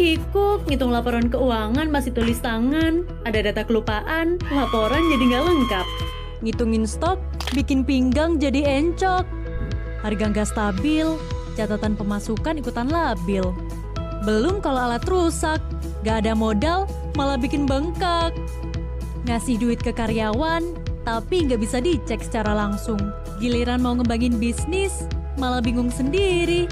kikuk, ngitung laporan keuangan masih tulis tangan, ada data kelupaan, laporan jadi nggak lengkap. Ngitungin stok, bikin pinggang jadi encok. Harga nggak stabil, catatan pemasukan ikutan labil. Belum kalau alat rusak, nggak ada modal, malah bikin bengkak. Ngasih duit ke karyawan, tapi nggak bisa dicek secara langsung. Giliran mau ngembangin bisnis, malah bingung sendiri.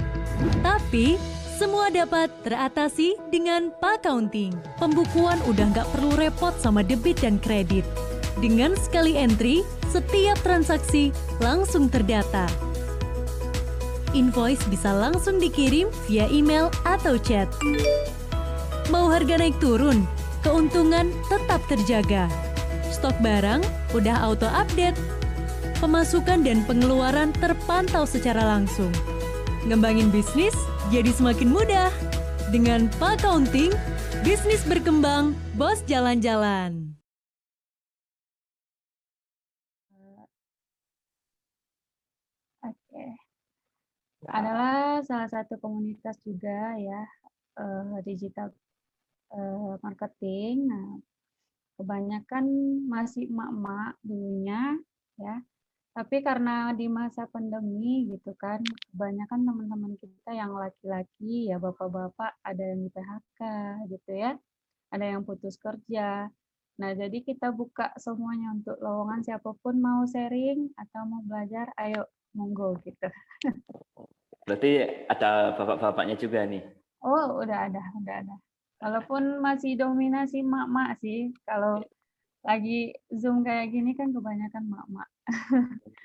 Tapi, semua dapat teratasi dengan Pacounting. Pembukuan udah nggak perlu repot sama debit dan kredit. Dengan sekali entry, setiap transaksi langsung terdata. Invoice bisa langsung dikirim via email atau chat. Mau harga naik turun, keuntungan tetap terjaga. Stok barang udah auto update. Pemasukan dan pengeluaran terpantau secara langsung. Ngembangin bisnis jadi semakin mudah. Dengan Pacounting, bisnis berkembang, bos jalan-jalan. Oke. Adalah salah satu komunitas juga ya, uh, digital uh, marketing. Nah, kebanyakan masih emak-emak dulunya ya. Tapi karena di masa pandemi gitu kan, kebanyakan teman-teman kita yang laki-laki ya bapak-bapak ada yang di PHK gitu ya. Ada yang putus kerja. Nah, jadi kita buka semuanya untuk lowongan siapa pun mau sharing atau mau belajar, ayo monggo gitu. Berarti ada bapak-bapaknya juga nih. Oh, udah ada, udah ada. Walaupun masih dominasi mak-mak sih, kalau lagi Zoom kayak gini kan kebanyakan mak-mak.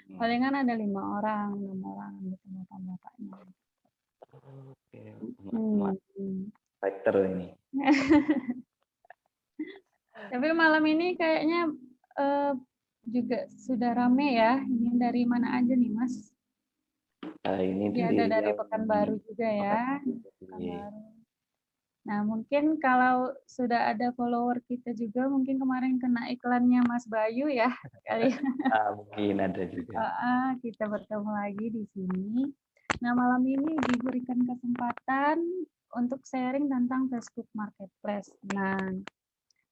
Hmm. Palingan ada lima orang, enam orang gitu bapak-bapaknya. Oke, mak hmm. Fighter ini. Tapi malam ini kayaknya uh, juga sudah rame ya. Ini dari mana aja nih, Mas? Uh, ini ya, ada dari Pekanbaru juga ya. Nah, mungkin kalau sudah ada follower kita juga, mungkin kemarin kena iklannya Mas Bayu ya, kali. Ah, mungkin ada juga. Uh, kita bertemu lagi di sini. Nah, malam ini diberikan kesempatan untuk sharing tentang Facebook Marketplace. Nah,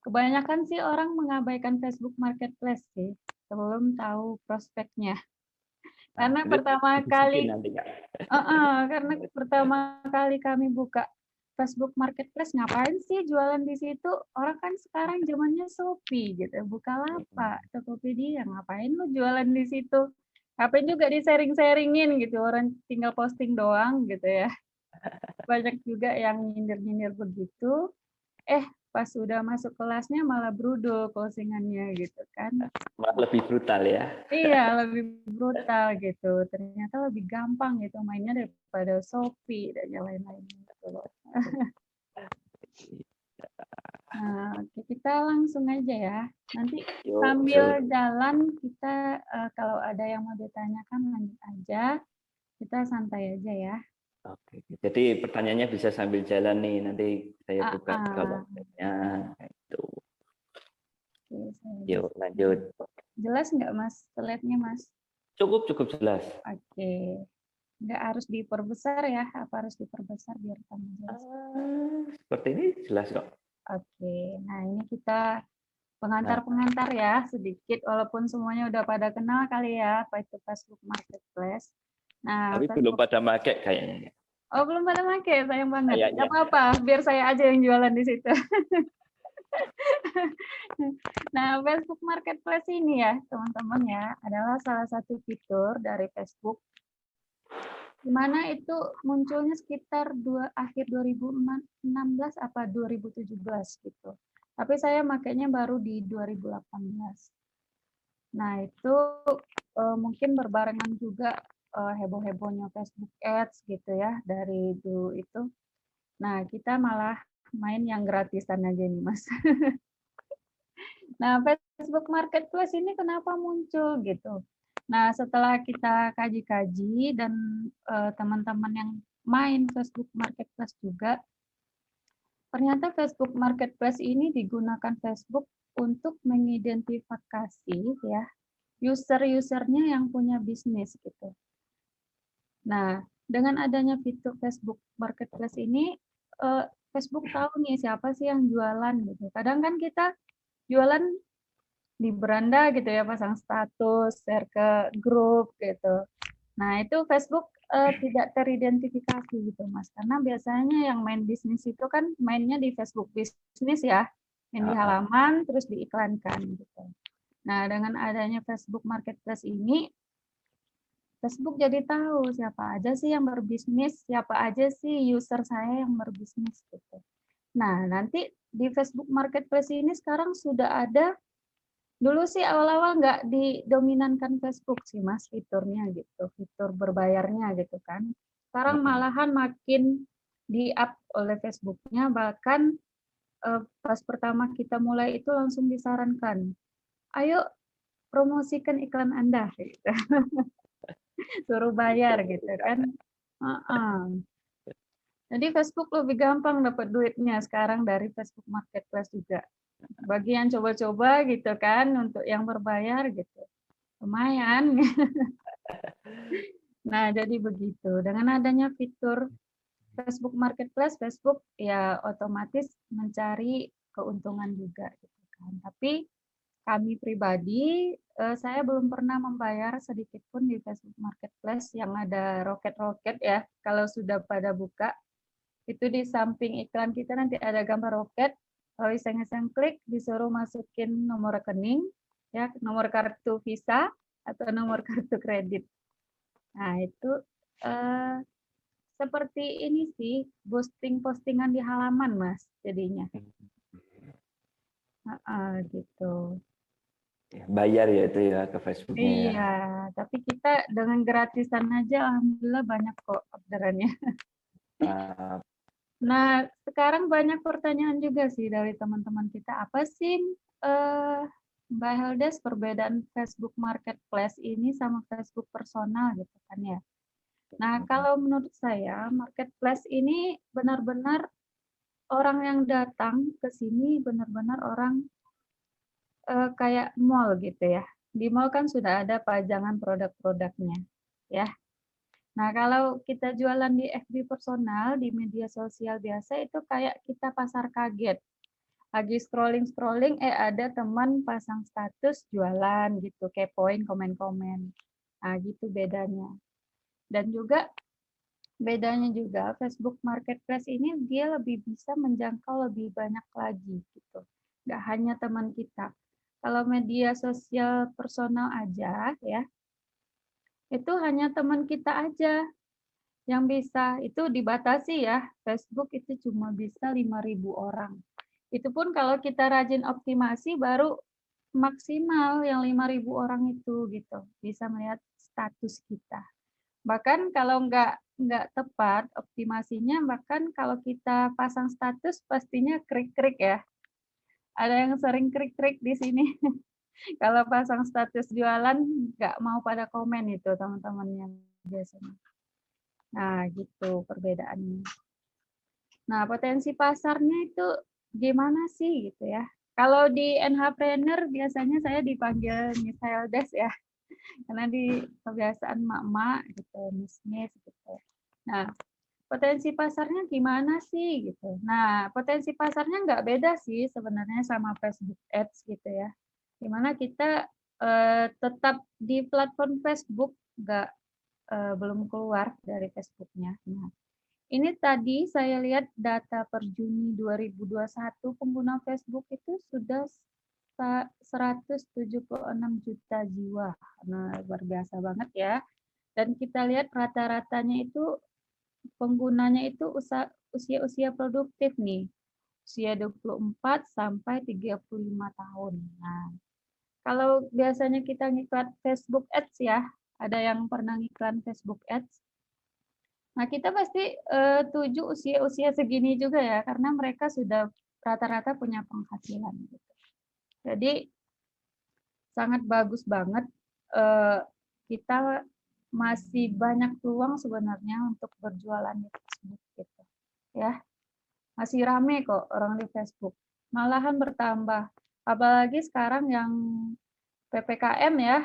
kebanyakan sih orang mengabaikan Facebook Marketplace sih, sebelum tahu prospeknya. Karena nah, pertama kali, uh -uh, karena pertama kali kami buka Facebook Marketplace ngapain sih jualan di situ? Orang kan sekarang zamannya Shopee gitu, buka Bukalapak, Tokopedia, ngapain lu jualan di situ? Ngapain juga di sharing-sharingin gitu, orang tinggal posting doang gitu ya. Banyak juga yang nyindir-nyindir begitu. Eh, pas sudah masuk kelasnya malah brudul closingannya gitu kan. Malah lebih brutal ya. Iya, lebih brutal gitu. Ternyata lebih gampang gitu mainnya daripada Shopee dan yang lain-lain Nah, oke, kita langsung aja ya. Nanti sambil jalan kita uh, kalau ada yang mau ditanyakan lanjut aja. Kita santai aja ya. Oke, jadi pertanyaannya bisa sambil jalan nih. Nanti saya buka uh, kalau itu. Oke, Yuk lanjut. Jelas nggak mas slide-nya mas? Cukup cukup jelas. Oke, nggak harus diperbesar ya? Apa harus diperbesar biar tambah jelas? Uh, seperti ini jelas kok. Oke, nah ini kita pengantar-pengantar ya sedikit, walaupun semuanya udah pada kenal kali ya apa itu Facebook Marketplace. Nah, tapi belum pada make kayaknya. Oh, belum pada make, sayang banget. Kayaknya. apa-apa, biar saya aja yang jualan di situ. nah, Facebook Marketplace ini ya, teman-teman ya, adalah salah satu fitur dari Facebook di mana itu munculnya sekitar dua, akhir 2016 apa 2017 gitu. Tapi saya makainya baru di 2018. Nah, itu uh, mungkin berbarengan juga uh, heboh-hebohnya Facebook Ads gitu ya dari dulu itu. Nah, kita malah main yang gratisan aja nih, Mas. nah, Facebook Marketplace ini kenapa muncul gitu? Nah, setelah kita kaji-kaji dan eh, teman-teman uh, yang main Facebook Marketplace juga, ternyata Facebook Marketplace ini digunakan Facebook untuk mengidentifikasi ya user-usernya yang punya bisnis gitu. Nah, dengan adanya fitur Facebook Marketplace ini, uh, Facebook tahu nih siapa sih yang jualan gitu. Kadang kan kita jualan di beranda gitu ya, pasang status, share ke grup gitu. Nah, itu Facebook uh, tidak teridentifikasi gitu, Mas. Karena biasanya yang main bisnis itu kan mainnya di Facebook bisnis ya, yang di halaman terus diiklankan gitu. Nah, dengan adanya Facebook Marketplace ini Facebook jadi tahu siapa aja sih yang berbisnis, siapa aja sih user saya yang berbisnis gitu. Nah, nanti di Facebook Marketplace ini sekarang sudah ada dulu sih awal-awal nggak didominankan Facebook sih Mas fiturnya gitu, fitur berbayarnya gitu kan. Sekarang malahan makin di-up oleh Facebooknya bahkan eh, pas pertama kita mulai itu langsung disarankan, ayo promosikan iklan Anda gitu. suruh bayar gitu kan. Uh -uh. Jadi Facebook lebih gampang dapat duitnya sekarang dari Facebook Marketplace juga. Bagi yang coba-coba gitu kan untuk yang berbayar gitu. Lumayan. nah, jadi begitu. Dengan adanya fitur Facebook Marketplace, Facebook ya otomatis mencari keuntungan juga gitu kan. Tapi kami pribadi, eh, saya belum pernah membayar sedikit pun di Facebook Marketplace yang ada roket-roket ya. Kalau sudah pada buka, itu di samping iklan kita nanti ada gambar roket. Kalau iseng-iseng klik, disuruh masukin nomor rekening, ya nomor kartu Visa atau nomor kartu kredit. Nah itu eh, seperti ini sih, posting postingan di halaman mas, jadinya. Uh, uh, gitu. Ya, bayar ya itu ya ke Facebook. Ya. Iya, ya. tapi kita dengan gratisan aja alhamdulillah banyak kok orderannya. Uh, nah, sekarang banyak pertanyaan juga sih dari teman-teman kita. Apa sih uh, Mbak Heldes perbedaan Facebook Marketplace ini sama Facebook personal gitu kan ya? Nah, kalau menurut saya Marketplace ini benar-benar orang yang datang ke sini benar-benar orang uh, kayak mall gitu ya. Di mall kan sudah ada pajangan produk-produknya, ya. Nah, kalau kita jualan di FB personal, di media sosial biasa, itu kayak kita pasar kaget. Lagi scrolling-scrolling, eh ada teman pasang status jualan gitu, kepoin komen-komen. Nah, gitu bedanya. Dan juga bedanya juga Facebook Marketplace ini dia lebih bisa menjangkau lebih banyak lagi gitu. Nggak hanya teman kita. Kalau media sosial personal aja ya, itu hanya teman kita aja yang bisa. Itu dibatasi ya, Facebook itu cuma bisa 5.000 orang. Itu pun kalau kita rajin optimasi baru maksimal yang 5.000 orang itu gitu, bisa melihat status kita. Bahkan kalau nggak nggak tepat optimasinya, bahkan kalau kita pasang status pastinya krik-krik ya, ada yang sering krik-krik di sini. Kalau pasang status jualan, nggak mau pada komen itu teman-temannya biasanya. Nah, gitu perbedaannya. Nah, potensi pasarnya itu gimana sih gitu ya? Kalau di NH Planner biasanya saya dipanggil Miss Heldes ya, karena di kebiasaan mak-mak gitu, Miss gitu. Nah, potensi pasarnya gimana sih gitu. Nah, potensi pasarnya nggak beda sih sebenarnya sama Facebook Ads gitu ya. Di mana kita eh, tetap di platform Facebook nggak eh, belum keluar dari Facebooknya. Nah, ini tadi saya lihat data per Juni 2021 pengguna Facebook itu sudah 176 juta jiwa. Nah, luar biasa banget ya. Dan kita lihat rata-ratanya itu penggunanya itu usia-usia produktif nih. Usia 24 sampai 35 tahun. Nah, kalau biasanya kita ngiklan Facebook Ads ya, ada yang pernah ngiklan Facebook Ads. Nah, kita pasti uh, tuju usia-usia segini juga ya, karena mereka sudah rata-rata punya penghasilan. Gitu. Jadi, sangat bagus banget uh, kita masih banyak peluang sebenarnya untuk berjualan di Facebook gitu ya masih rame kok orang di Facebook malahan bertambah apalagi sekarang yang ppkm ya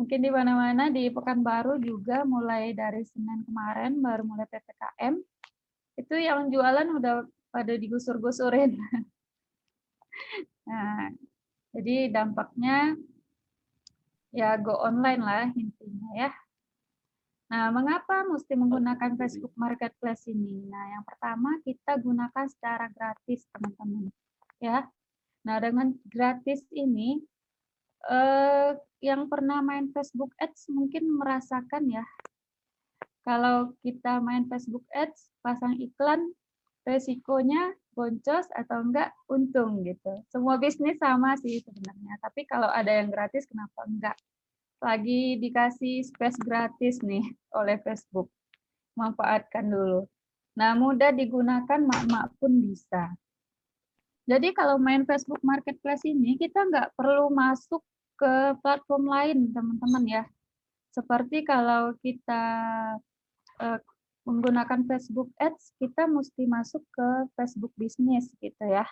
mungkin di mana-mana di Pekanbaru juga mulai dari Senin kemarin baru mulai ppkm itu yang jualan udah pada digusur-gusurin. Nah, jadi dampaknya ya go online lah intinya ya. Nah, mengapa mesti menggunakan Facebook Marketplace ini? Nah, yang pertama kita gunakan secara gratis, teman-teman. Ya. Nah, dengan gratis ini eh, yang pernah main Facebook Ads mungkin merasakan ya. Kalau kita main Facebook Ads, pasang iklan, resikonya boncos atau enggak untung gitu. Semua bisnis sama sih sebenarnya. Tapi kalau ada yang gratis kenapa enggak? Lagi dikasih space gratis nih oleh Facebook. Manfaatkan dulu. Nah, mudah digunakan mak-mak pun bisa. Jadi kalau main Facebook Marketplace ini kita nggak perlu masuk ke platform lain, teman-teman ya. Seperti kalau kita eh, menggunakan Facebook Ads, kita mesti masuk ke Facebook Business gitu ya.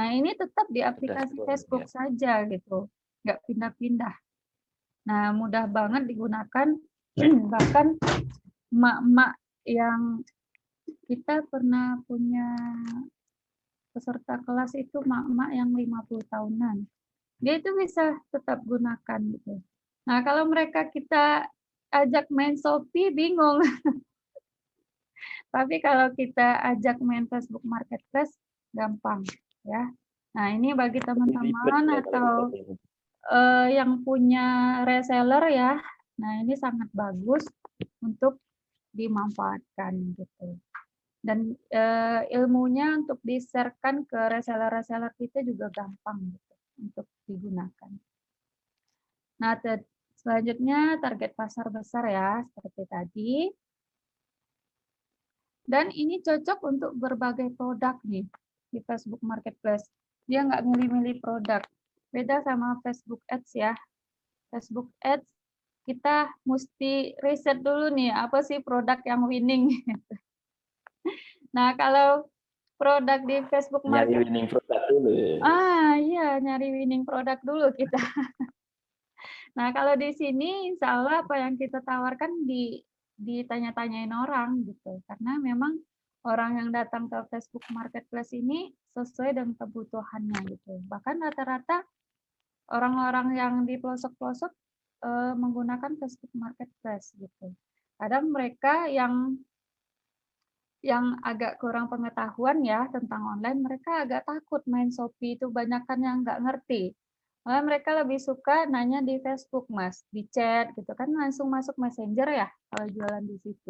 Nah ini tetap di aplikasi Facebook ya. saja gitu, nggak pindah-pindah. Nah mudah banget digunakan, bahkan emak-emak yang kita pernah punya peserta kelas itu emak-emak yang 50 tahunan. Dia itu bisa tetap gunakan gitu. Nah kalau mereka kita ajak main Shopee bingung Tapi kalau kita ajak main Facebook Marketplace, gampang ya. Nah ini bagi teman-teman atau uh, yang punya reseller ya, nah ini sangat bagus untuk dimanfaatkan gitu. Dan uh, ilmunya untuk di-sharekan ke reseller-reseller kita juga gampang gitu untuk digunakan. Nah, selanjutnya target pasar besar ya, seperti tadi. Dan ini cocok untuk berbagai produk nih di Facebook Marketplace. Dia nggak milih-milih produk. Beda sama Facebook Ads ya. Facebook Ads kita mesti riset dulu nih apa sih produk yang winning. nah kalau produk di Facebook Marketplace. Nyari winning produk dulu. Ah iya nyari winning produk dulu kita. nah kalau di sini insya Allah apa yang kita tawarkan di ditanya-tanyain orang gitu karena memang orang yang datang ke Facebook Marketplace ini sesuai dengan kebutuhannya gitu bahkan rata-rata orang-orang yang di pelosok-pelosok e, menggunakan Facebook Marketplace gitu kadang mereka yang yang agak kurang pengetahuan ya tentang online mereka agak takut main Shopee itu banyak kan yang nggak ngerti Malah mereka lebih suka nanya di Facebook, Mas, di chat gitu kan langsung masuk Messenger ya kalau jualan di situ.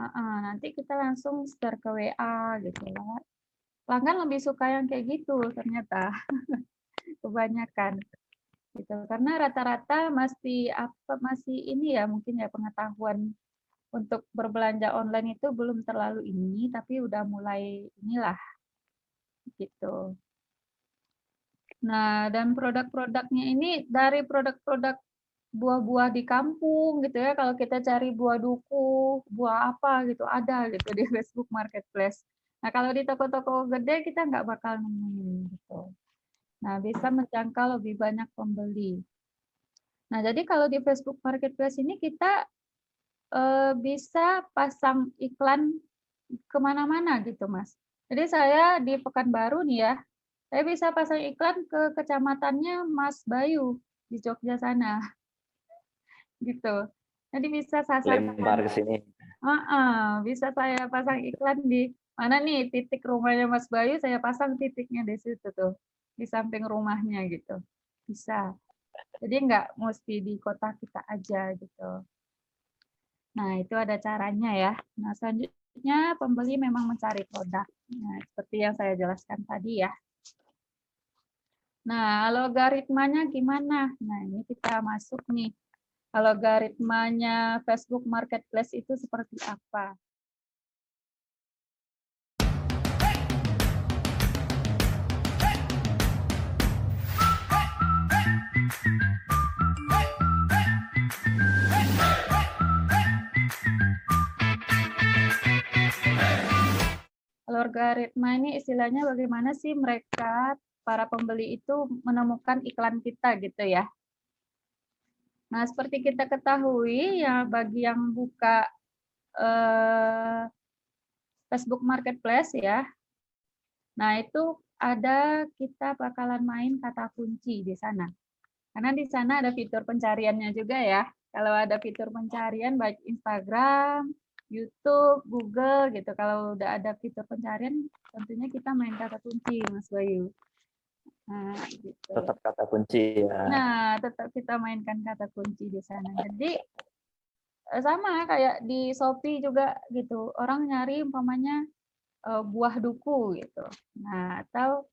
Nah, nanti kita langsung share ke WA gitu lah. Pelanggan lebih suka yang kayak gitu ternyata. Kebanyakan. Gitu. Karena rata-rata masih apa masih ini ya mungkin ya pengetahuan untuk berbelanja online itu belum terlalu ini tapi udah mulai inilah gitu. Nah, dan produk-produknya ini dari produk-produk buah-buah di kampung gitu ya. Kalau kita cari buah duku, buah apa gitu ada gitu di Facebook Marketplace. Nah, kalau di toko-toko gede kita nggak bakal nemuin gitu. Nah, bisa menjangkau lebih banyak pembeli. Nah, jadi kalau di Facebook Marketplace ini kita eh, bisa pasang iklan ke mana-mana gitu, Mas. Jadi saya di Pekanbaru nih ya, saya bisa pasang iklan ke kecamatannya Mas Bayu di Jogja sana. Gitu. Jadi bisa. Lempar ke sini. Uh -uh, bisa saya pasang iklan di mana nih titik rumahnya Mas Bayu, saya pasang titiknya di situ tuh. Di samping rumahnya gitu. Bisa. Jadi nggak mesti di kota kita aja gitu. Nah, itu ada caranya ya. Nah, selanjutnya pembeli memang mencari produk. Nah, seperti yang saya jelaskan tadi ya. Nah, logaritmanya gimana? Nah, ini kita masuk nih. Logaritmanya Facebook Marketplace itu seperti apa? Logaritma ini istilahnya bagaimana sih mereka para pembeli itu menemukan iklan kita gitu ya. Nah, seperti kita ketahui ya bagi yang buka eh, Facebook Marketplace ya. Nah, itu ada kita bakalan main kata kunci di sana. Karena di sana ada fitur pencariannya juga ya. Kalau ada fitur pencarian baik Instagram, YouTube, Google gitu. Kalau udah ada fitur pencarian, tentunya kita main kata kunci, Mas Bayu. Nah, gitu. Tetap kata kunci ya. Nah, tetap kita mainkan kata kunci di sana. Jadi eh, sama kayak di Shopee juga gitu. Orang nyari umpamanya eh, buah duku gitu. Nah, atau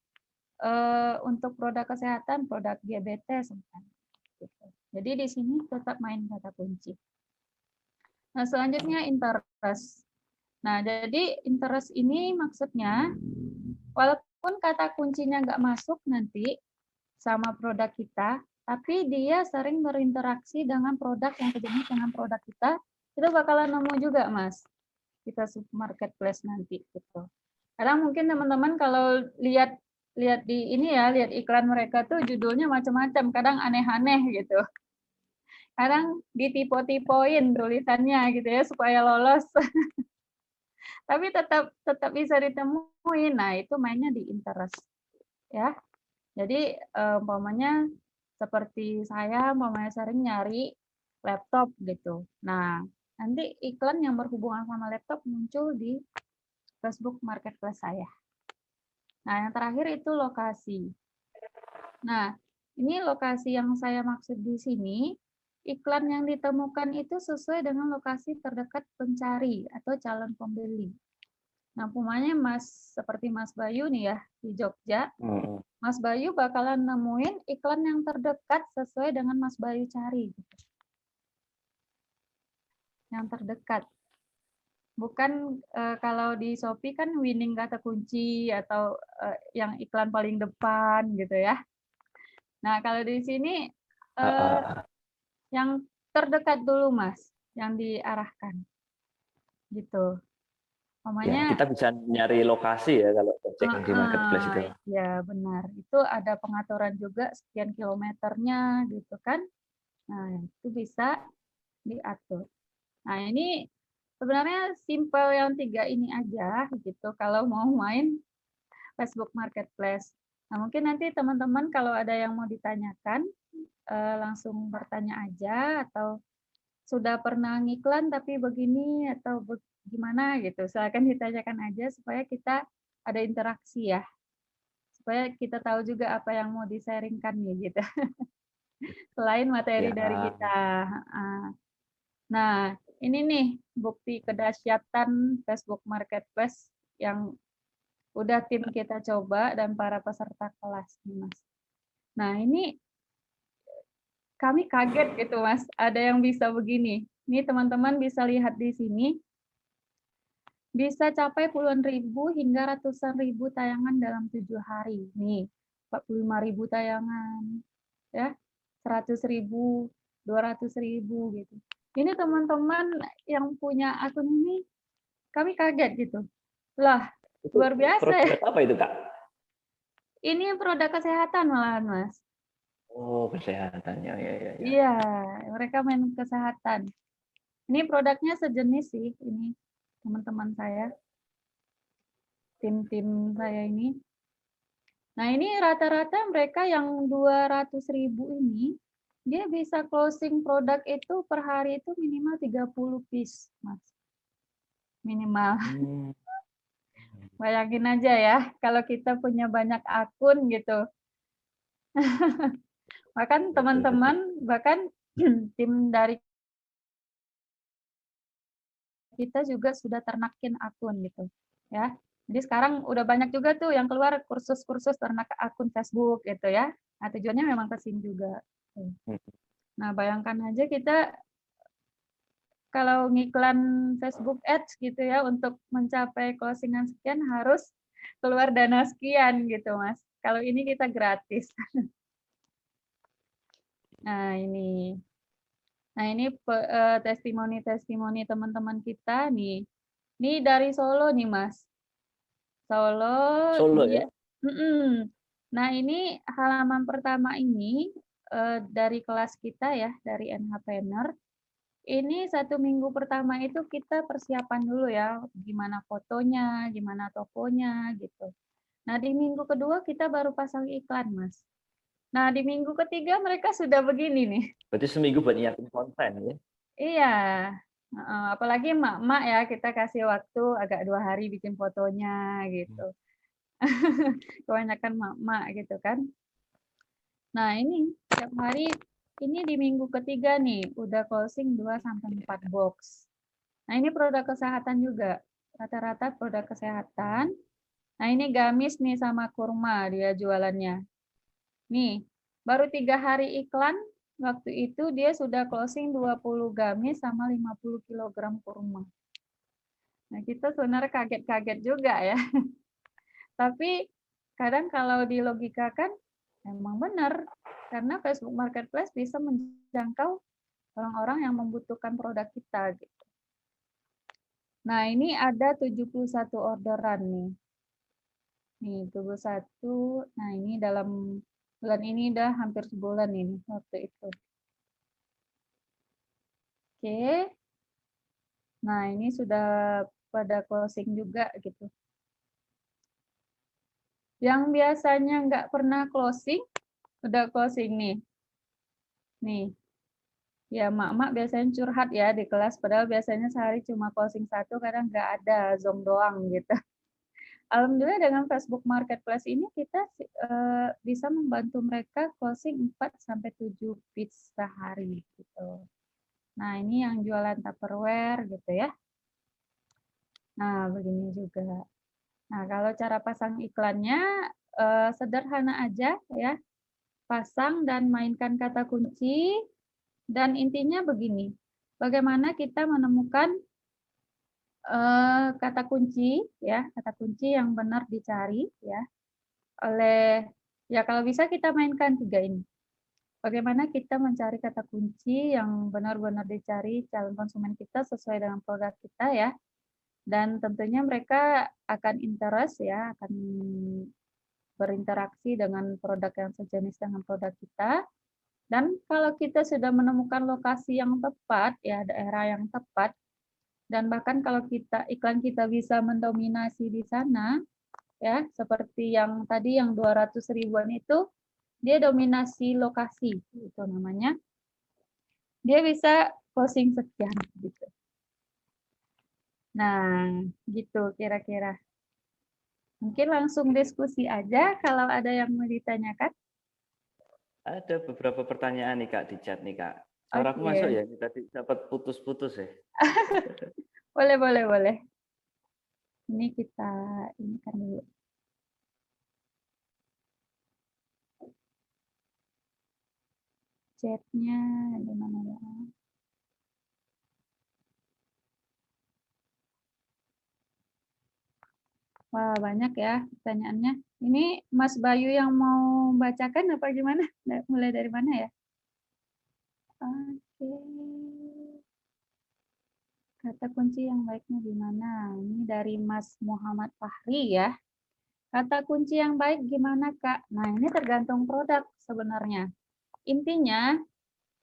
eh, untuk produk kesehatan, produk diabetes misalnya, gitu. Jadi di sini tetap main kata kunci. Nah, selanjutnya interest. Nah, jadi interest ini maksudnya walaupun kata kuncinya nggak masuk nanti sama produk kita, tapi dia sering berinteraksi dengan produk yang sejenis dengan produk kita, itu bakalan nemu juga, Mas. Kita marketplace nanti gitu. Karena mungkin teman-teman kalau lihat lihat di ini ya, lihat iklan mereka tuh judulnya macam-macam, kadang aneh-aneh gitu. Kadang ditipo-tipoin tulisannya gitu ya supaya lolos. Tapi tetap tetap bisa ditemuin. Nah, itu mainnya di interest. Ya. Jadi eh, umpamanya seperti saya umpamanya sering nyari laptop gitu. Nah, nanti iklan yang berhubungan sama laptop muncul di Facebook Marketplace saya. Nah, yang terakhir itu lokasi. Nah, ini lokasi yang saya maksud di sini, iklan yang ditemukan itu sesuai dengan lokasi terdekat pencari atau calon pembeli. Nah, umpamanya Mas seperti Mas Bayu nih ya di Jogja. Mas Bayu bakalan nemuin iklan yang terdekat sesuai dengan Mas Bayu cari. gitu. Yang terdekat. Bukan eh, kalau di Shopee kan winning kata kunci atau eh, yang iklan paling depan gitu ya. Nah, kalau di sini ah. Yang terdekat dulu Mas, yang diarahkan. Gitu. Ya, Umpamanya kita bisa nyari lokasi ya kalau cek di marketplace itu. Ya benar, itu ada pengaturan juga sekian kilometernya gitu kan. Nah itu bisa diatur. Nah ini sebenarnya simple yang tiga ini aja gitu kalau mau main Facebook Marketplace. Nah mungkin nanti teman-teman kalau ada yang mau ditanyakan eh, langsung bertanya aja atau sudah pernah ngiklan tapi begini atau be- gimana gitu silakan ditanyakan aja supaya kita ada interaksi ya supaya kita tahu juga apa yang mau di-sharingkan nih gitu selain materi dari Ya. kita Ah. nah ini nih bukti kedahsyatan Facebook Marketplace yang udah tim kita coba dan para peserta kelas nih mas nah ini kami kaget gitu mas. Ada yang bisa begini. Ini teman-teman bisa lihat di sini. Bisa capai puluhan ribu hingga ratusan ribu tayangan dalam tujuh hari. Nih 45 ribu tayangan ya. 100 ribu 200 ribu gitu. Ini teman-teman yang punya akun ini kami kaget gitu. Lah Itu luar biasa ya. apa itu kak? ini produk kesehatan malahan mas Oh kesehatannya ya ya. ya. Iya, mereka main kesehatan. Ini produknya sejenis sih, ini teman-teman saya, tim-tim saya ini. Nah ini rata-rata mereka yang 200 ribu ini, dia bisa closing produk itu per hari itu minimal 30 piece, Mas. Minimal. Hmm. Bayangin aja ya, kalau kita punya banyak akun gitu. bahkan teman-teman, bahkan tim dari kita juga sudah ternakin akun gitu ya. Jadi sekarang udah banyak juga tuh yang keluar kursus-kursus ternak akun Facebook gitu ya. Nah, tujuannya memang ke sini juga. Hmm. Nah, bayangkan aja kita kalau ngiklan Facebook Ads gitu ya untuk mencapai closingan sekian harus keluar dana sekian gitu, Mas. Kalau ini kita gratis. Nah, ini. Nah, ini eh, testimoni-testimoni teman-teman kita nih. Ini dari Solo nih, Mas. Solo. Solo ya? Mm-mm. Nah, ini halaman pertama ini eh, dari kelas kita ya, dari NH Planner. ini satu minggu pertama itu kita persiapan dulu ya, gimana fotonya, gimana tokonya gitu. Nah di minggu kedua kita baru pasang iklan mas. Nah di minggu ketiga mereka sudah begini nih. Berarti seminggu buat nyiapin konten ya? Iya, apalagi emak-emak ya kita kasih waktu agak dua hari bikin fotonya gitu. Hmm. Kebanyakan emak-emak gitu kan. Nah ini setiap hari ini di minggu ketiga nih, udah closing 2 sampai 4 box. Nah, ini produk kesehatan juga. Rata-rata produk kesehatan. Nah, ini gamis nih sama kurma dia jualannya. Nih, baru tiga hari iklan, waktu itu dia sudah closing 20 gamis sama 50 kg kurma. Nah, kita sebenarnya kaget-kaget juga ya. Tapi kadang kalau di logika kan emang benar karena Facebook Marketplace bisa menjangkau orang-orang yang membutuhkan produk kita gitu. Nah, ini ada 71 orderan nih. Nih, 71. Nah, ini dalam bulan ini udah hampir sebulan ini waktu itu. Oke. Nah, ini sudah pada closing juga gitu. Yang biasanya nggak pernah closing, udah closing nih. Nih. Ya, mak-mak biasanya curhat ya di kelas, padahal biasanya sehari cuma closing satu, kadang nggak ada, Zoom doang gitu. Alhamdulillah dengan Facebook Marketplace ini kita uh, bisa membantu mereka closing 4 sampai 7 pitch sehari gitu. Nah, ini yang jualan Tupperware gitu ya. Nah, begini juga. Nah, kalau cara pasang iklannya uh, sederhana aja ya pasang dan mainkan kata kunci, dan intinya begini, bagaimana kita menemukan uh, kata kunci, ya kata kunci yang benar dicari, ya oleh ya kalau bisa kita mainkan tiga ini. Bagaimana kita mencari kata kunci yang benar-benar dicari calon konsumen kita sesuai dengan produk kita ya, dan tentunya mereka akan interest ya, akan berinteraksi dengan produk yang sejenis dengan produk kita. Dan kalau kita sudah menemukan lokasi yang tepat, ya daerah yang tepat, dan bahkan kalau kita iklan kita bisa mendominasi di sana, ya seperti yang tadi yang 200 ribuan itu, dia dominasi lokasi, itu namanya. Dia bisa posting sekian gitu. Nah, gitu kira-kira. Mungkin langsung diskusi aja kalau ada yang mau ditanyakan. Ada beberapa pertanyaan nih Kak di chat nih Kak. Suara okay. masuk ya? Tadi dapat putus-putus ya? boleh, boleh, boleh. Ini kita ini kan dulu. Chatnya di mana ya? Wah, banyak ya pertanyaannya. Ini Mas Bayu yang mau bacakan apa gimana? Mulai dari mana ya? Oke. Kata kunci yang baiknya di mana? Ini dari Mas Muhammad Fahri ya. Kata kunci yang baik gimana, Kak? Nah, ini tergantung produk sebenarnya. Intinya,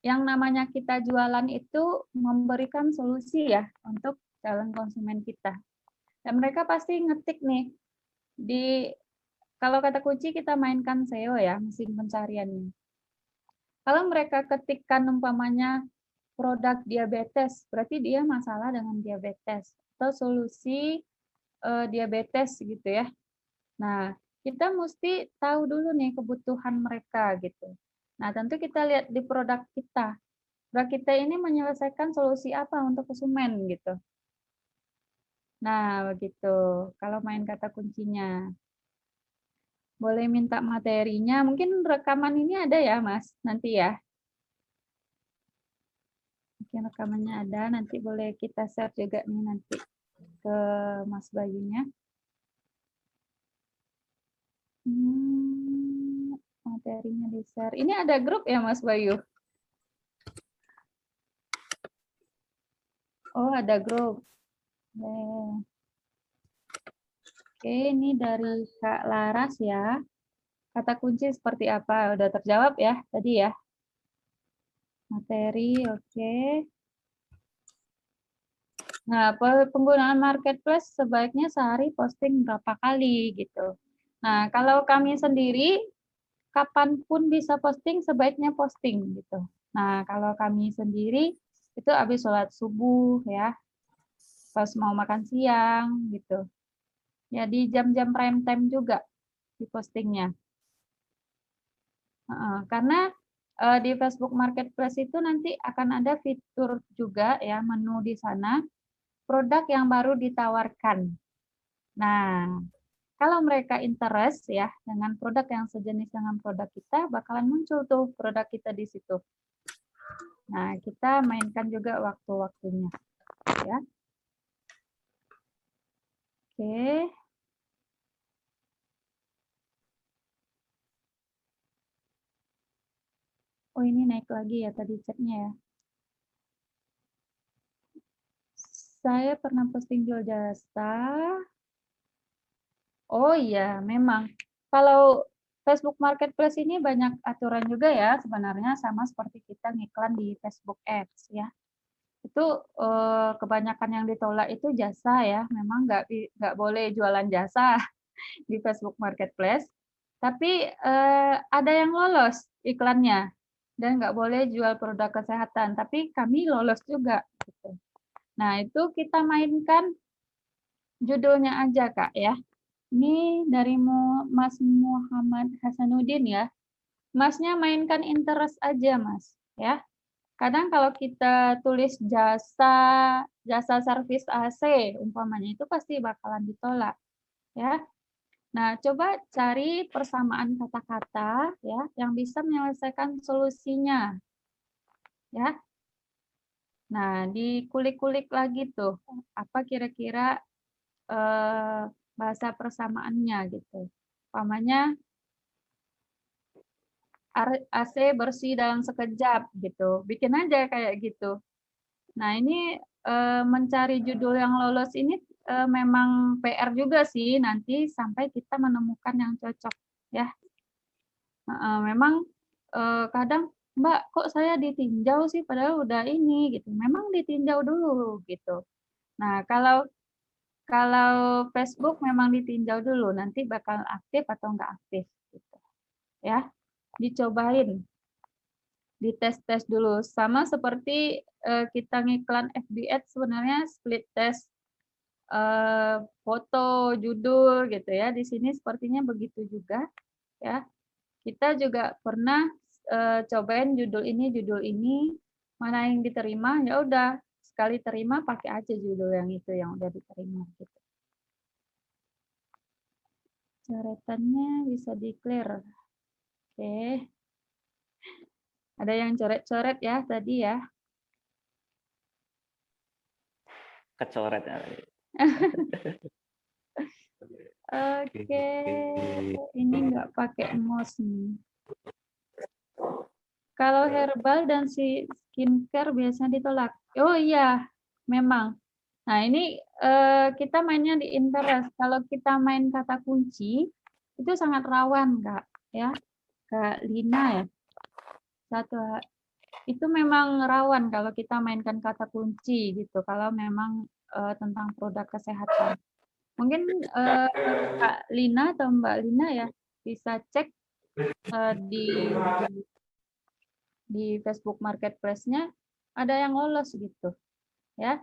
yang namanya kita jualan itu memberikan solusi ya untuk calon konsumen kita. Dan mereka pasti ngetik nih di kalau kata kunci kita mainkan SEO ya, mesin pencariannya. Kalau mereka ketikkan umpamanya produk diabetes, berarti dia masalah dengan diabetes atau solusi uh, diabetes gitu ya. Nah, kita mesti tahu dulu nih kebutuhan mereka gitu. Nah, tentu kita lihat di produk kita. Produk kita ini menyelesaikan solusi apa untuk konsumen gitu. Nah, begitu. Kalau main kata kuncinya. Boleh minta materinya. Mungkin rekaman ini ada ya, Mas? Nanti ya. Mungkin rekamannya ada. Nanti boleh kita share juga nih nanti ke Mas Bayunya. Hmm, materinya di share. Ini ada grup ya, Mas Bayu? Oh, ada grup. Oke, ini dari Kak Laras ya. Kata kunci seperti apa? Udah terjawab ya tadi ya. Materi, oke. Nah, penggunaan marketplace sebaiknya sehari posting berapa kali gitu. Nah, kalau kami sendiri, kapan pun bisa posting, sebaiknya posting gitu. Nah, kalau kami sendiri, itu habis sholat subuh ya, pas mau makan siang gitu. Ya, di jam-jam prime time juga di postingnya. karena uh, di Facebook Marketplace itu nanti akan ada fitur juga ya, menu di sana, produk yang baru ditawarkan. Nah, kalau mereka interest ya dengan produk yang sejenis dengan produk kita, bakalan muncul tuh produk kita di situ. Nah, kita mainkan juga waktu-waktunya. Ya. Oke. Oh, ini naik lagi ya tadi chatnya ya. Saya pernah posting jual jasa. Oh iya, memang. Kalau Facebook Marketplace ini banyak aturan juga ya sebenarnya sama seperti kita ngiklan di Facebook Ads ya. Itu eh, kebanyakan yang ditolak itu jasa ya. Memang nggak nggak boleh jualan jasa di Facebook Marketplace. Tapi eh, ada yang lolos iklannya dan nggak boleh jual produk kesehatan. Tapi kami lolos juga. Gitu. Nah, itu kita mainkan judulnya aja, Kak, ya. Ini dari Mas Muhammad Hasanuddin ya. Masnya mainkan interest aja, Mas, ya. Kadang kalau kita tulis jasa jasa servis AC umpamanya itu pasti bakalan ditolak, ya. Nah, coba cari persamaan kata-kata ya yang bisa menyelesaikan solusinya. Ya. Nah, dikulik-kulik lagi tuh, apa kira-kira eh, bahasa persamaannya gitu. Umpamanya AC bersih dalam sekejap gitu. Bikin aja kayak gitu. Nah, ini eh, mencari judul yang lolos ini eh, memang PR juga sih nanti sampai kita menemukan yang cocok ya. Eh, memang eh, kadang Mbak, kok saya ditinjau sih padahal udah ini gitu. Memang ditinjau dulu gitu. Nah, kalau kalau Facebook memang ditinjau dulu, nanti bakal aktif atau enggak aktif gitu. Ya. Dicobain. Dites-tes dulu. Sama seperti uh, kita ngiklan FB sebenarnya split test uh, foto, judul gitu ya. Di sini sepertinya begitu juga ya. Kita juga pernah uh, cobain judul ini, judul ini, mana yang diterima, ya udah sekali terima pakai aja judul yang itu yang udah diterima gitu. Coretannya bisa di clear. Oke. Ada yang coret-coret ya tadi ya. Kecoret Oke, ini nggak pakai mouse nih. Kalau herbal dan si skincare biasanya ditolak. Oh iya, memang. Nah, ini eh, kita mainnya di interest. Kalau kita main kata kunci, itu sangat rawan, Kak. Ya, Kak Lina ya. Satu, itu memang rawan kalau kita mainkan kata kunci gitu. Kalau memang eh, tentang produk kesehatan. Mungkin eh, Kak Lina atau Mbak Lina ya bisa cek eh, di di Facebook Marketplace-nya ada yang lolos gitu. Ya.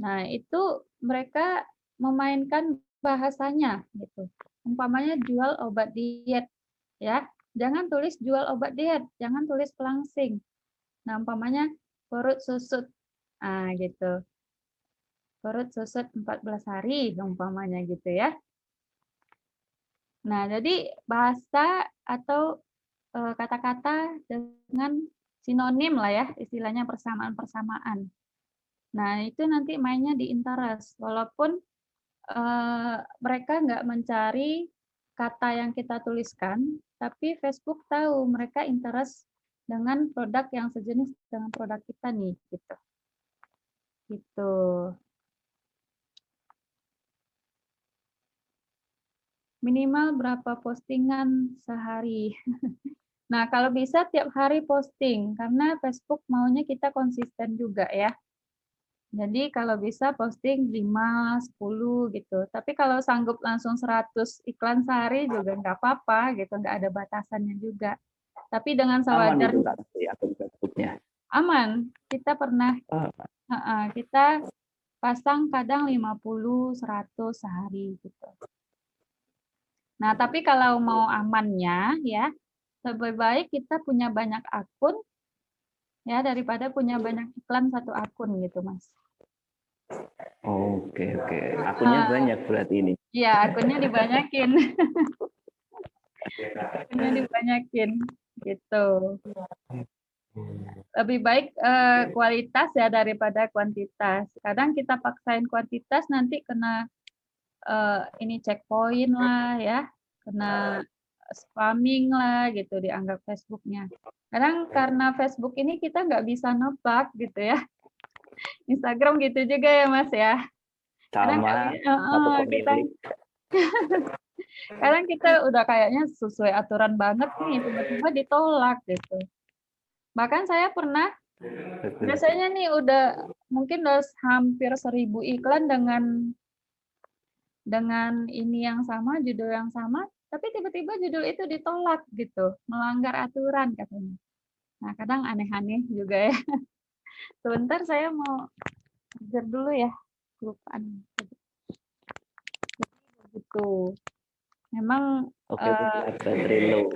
Nah, itu mereka memainkan bahasanya gitu. Umpamanya jual obat diet ya. Jangan tulis jual obat diet, jangan tulis pelangsing. Nah, umpamanya perut susut. Ah, gitu. Perut susut 14 hari umpamanya gitu ya. Nah, jadi bahasa atau Eh, kata-kata dengan sinonim lah ya, istilahnya persamaan-persamaan. Nah, itu nanti mainnya di interest. Walaupun uh, mereka nggak mencari kata yang kita tuliskan, tapi Facebook tahu mereka interest dengan produk yang sejenis dengan produk kita nih, gitu. Gitu. Minimal berapa postingan sehari? Nah, kalau bisa tiap hari posting, karena Facebook maunya kita konsisten juga ya. Jadi kalau bisa posting 5, 10 gitu. Tapi kalau sanggup langsung 100 iklan sehari juga nggak apa-apa gitu, nggak ada batasannya juga. Tapi dengan Aman sewajar itu nanti akun Facebooknya. aman. Kita pernah Oh, Heeh, kita pasang kadang 50, 100 sehari gitu. Nah, tapi kalau mau amannya ya, lebih baik kita punya banyak akun ya daripada punya banyak iklan satu akun gitu, Mas. Oke, oke. Akunnya Ah. banyak berarti ini. Iya, akunnya dibanyakin. akunnya dibanyakin gitu. Lebih baik eh, kualitas ya daripada kuantitas. Kadang kita paksain kuantitas nanti kena eh, ini checkpoint lah ya, kena spamming lah gitu dianggap Facebooknya. Kadang karena Facebook ini kita nggak bisa nebak gitu ya. Instagram gitu juga ya Mas ya. Kadang Sama kami- satu Heeh, kita kadang kita udah kayaknya sesuai aturan banget nih tiba-tiba ditolak gitu. Bahkan saya pernah biasanya nih udah mungkin udah hampir seribu iklan dengan dengan ini yang sama judul yang sama tapi tiba-tiba judul itu ditolak gitu melanggar aturan katanya. Nah kadang aneh-aneh juga ya. Sebentar saya mau kejar dulu ya kelupaan. Begitu. Memang Oke, low.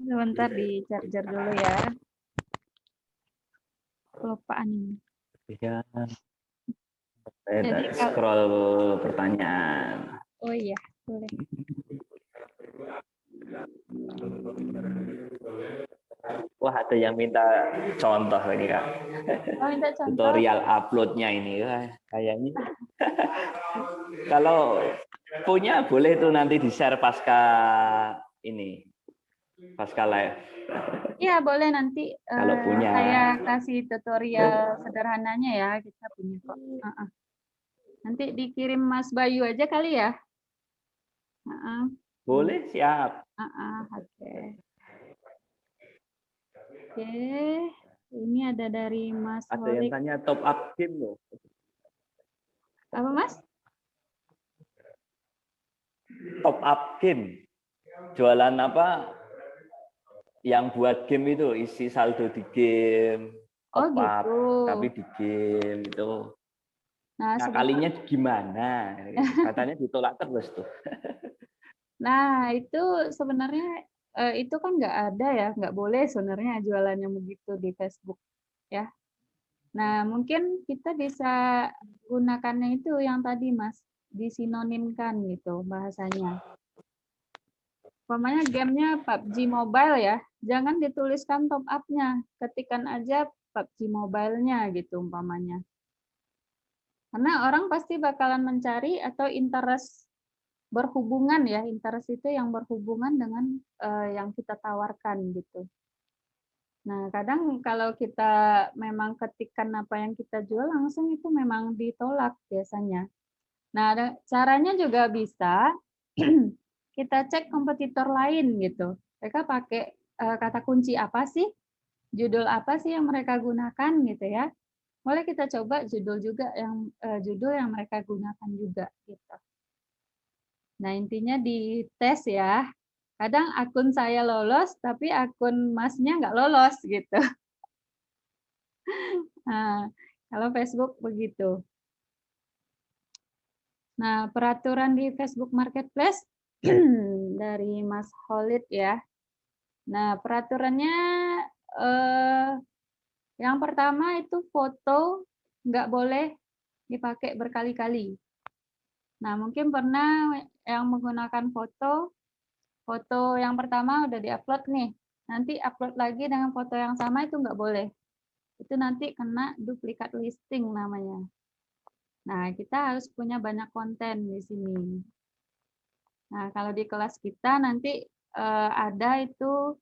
sebentar di charger dulu ya. Kelupaan ini. Ya. Saya Jadi tak kalau- scroll pertanyaan. Oh iya, boleh. Wah, ada yang minta contoh ini, Kak. Oh, minta contoh. Tutorial uploadnya ini. Wah, kayaknya. Kalau punya boleh tuh nanti di-share pasca ini. Pasca live. Iya, boleh nanti Kalau eh, punya. saya kasih tutorial sederhananya ya, kita punya kok. Heeh. Nanti dikirim Mas Bayu aja kali ya. Heeh, Boleh, siap. heeh, oke. Oke, ini ada dari Mas Ada yang Holik. tanya top up game loh. Apa Mas? Top up game. Jualan apa? Yang buat game itu isi saldo di game. Oh Top up, gitu. tapi di game itu. Nah, Nah, kalinya gimana? Katanya ditolak terus tuh. Nah, itu sebenarnya eh, itu kan nggak ada ya, nggak boleh sebenarnya jualannya begitu di Facebook ya. Nah, mungkin kita bisa gunakannya itu yang tadi Mas, disinonimkan gitu bahasanya. Umpamanya gamenya PUBG Mobile ya, jangan dituliskan top up-nya, ketikan aja PUBG Mobile-nya gitu umpamanya. Karena orang pasti bakalan mencari atau interest berhubungan ya, interest itu yang berhubungan dengan eh, yang kita tawarkan gitu. Nah, kadang kalau kita memang ketikkan apa yang kita jual langsung itu memang ditolak biasanya. Nah, ada caranya juga bisa kita cek kompetitor lain gitu. Mereka pakai eh, kata kunci apa sih? Judul apa sih yang mereka gunakan gitu ya? Boleh kita coba judul juga yang eh, judul yang mereka gunakan juga gitu. Nah, intinya di tes ya. Kadang akun saya lolos, tapi akun masnya nggak lolos gitu. Nah, kalau Facebook begitu. Nah, peraturan di Facebook Marketplace dari Mas Holid ya. Nah, peraturannya eh, yang pertama itu foto nggak boleh dipakai berkali-kali. Nah, mungkin pernah yang menggunakan foto, foto yang pertama udah diupload nih, nanti upload lagi dengan foto yang sama itu nggak boleh. Itu nanti kena duplikat listing namanya. Nah, kita harus punya banyak konten di sini. Nah, kalau di kelas kita nanti eh, ada itu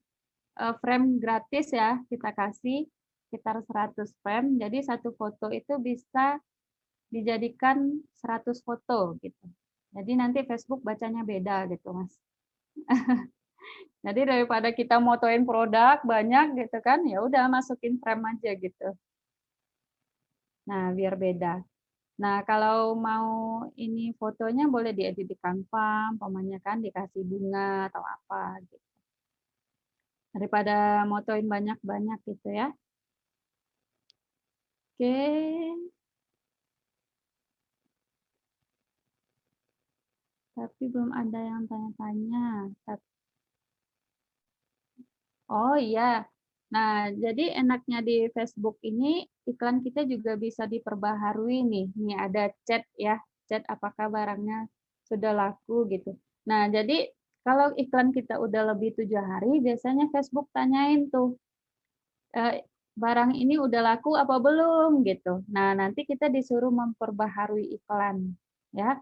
eh, frame gratis ya, kita kasih sekitar 100 frame. Jadi satu foto itu bisa dijadikan 100 foto gitu. Jadi nanti Facebook bacanya beda gitu, Mas. Jadi daripada kita motoin produk banyak gitu kan, ya udah masukin frame aja gitu. Nah, biar beda. Nah, kalau mau ini fotonya boleh diedit di Canva, umpamanya kan dikasih bunga atau apa gitu. Daripada motoin banyak-banyak gitu ya. Oke. Tapi belum ada yang tanya-tanya. Oh iya, Nah, jadi enaknya di Facebook ini iklan kita juga bisa diperbaharui nih. Nih ada chat ya, chat apakah barangnya sudah laku gitu. Nah, jadi kalau iklan kita udah lebih tujuh hari, biasanya Facebook tanyain tuh, e, barang ini udah laku apa belum gitu. Nah, nanti kita disuruh memperbaharui iklan ya.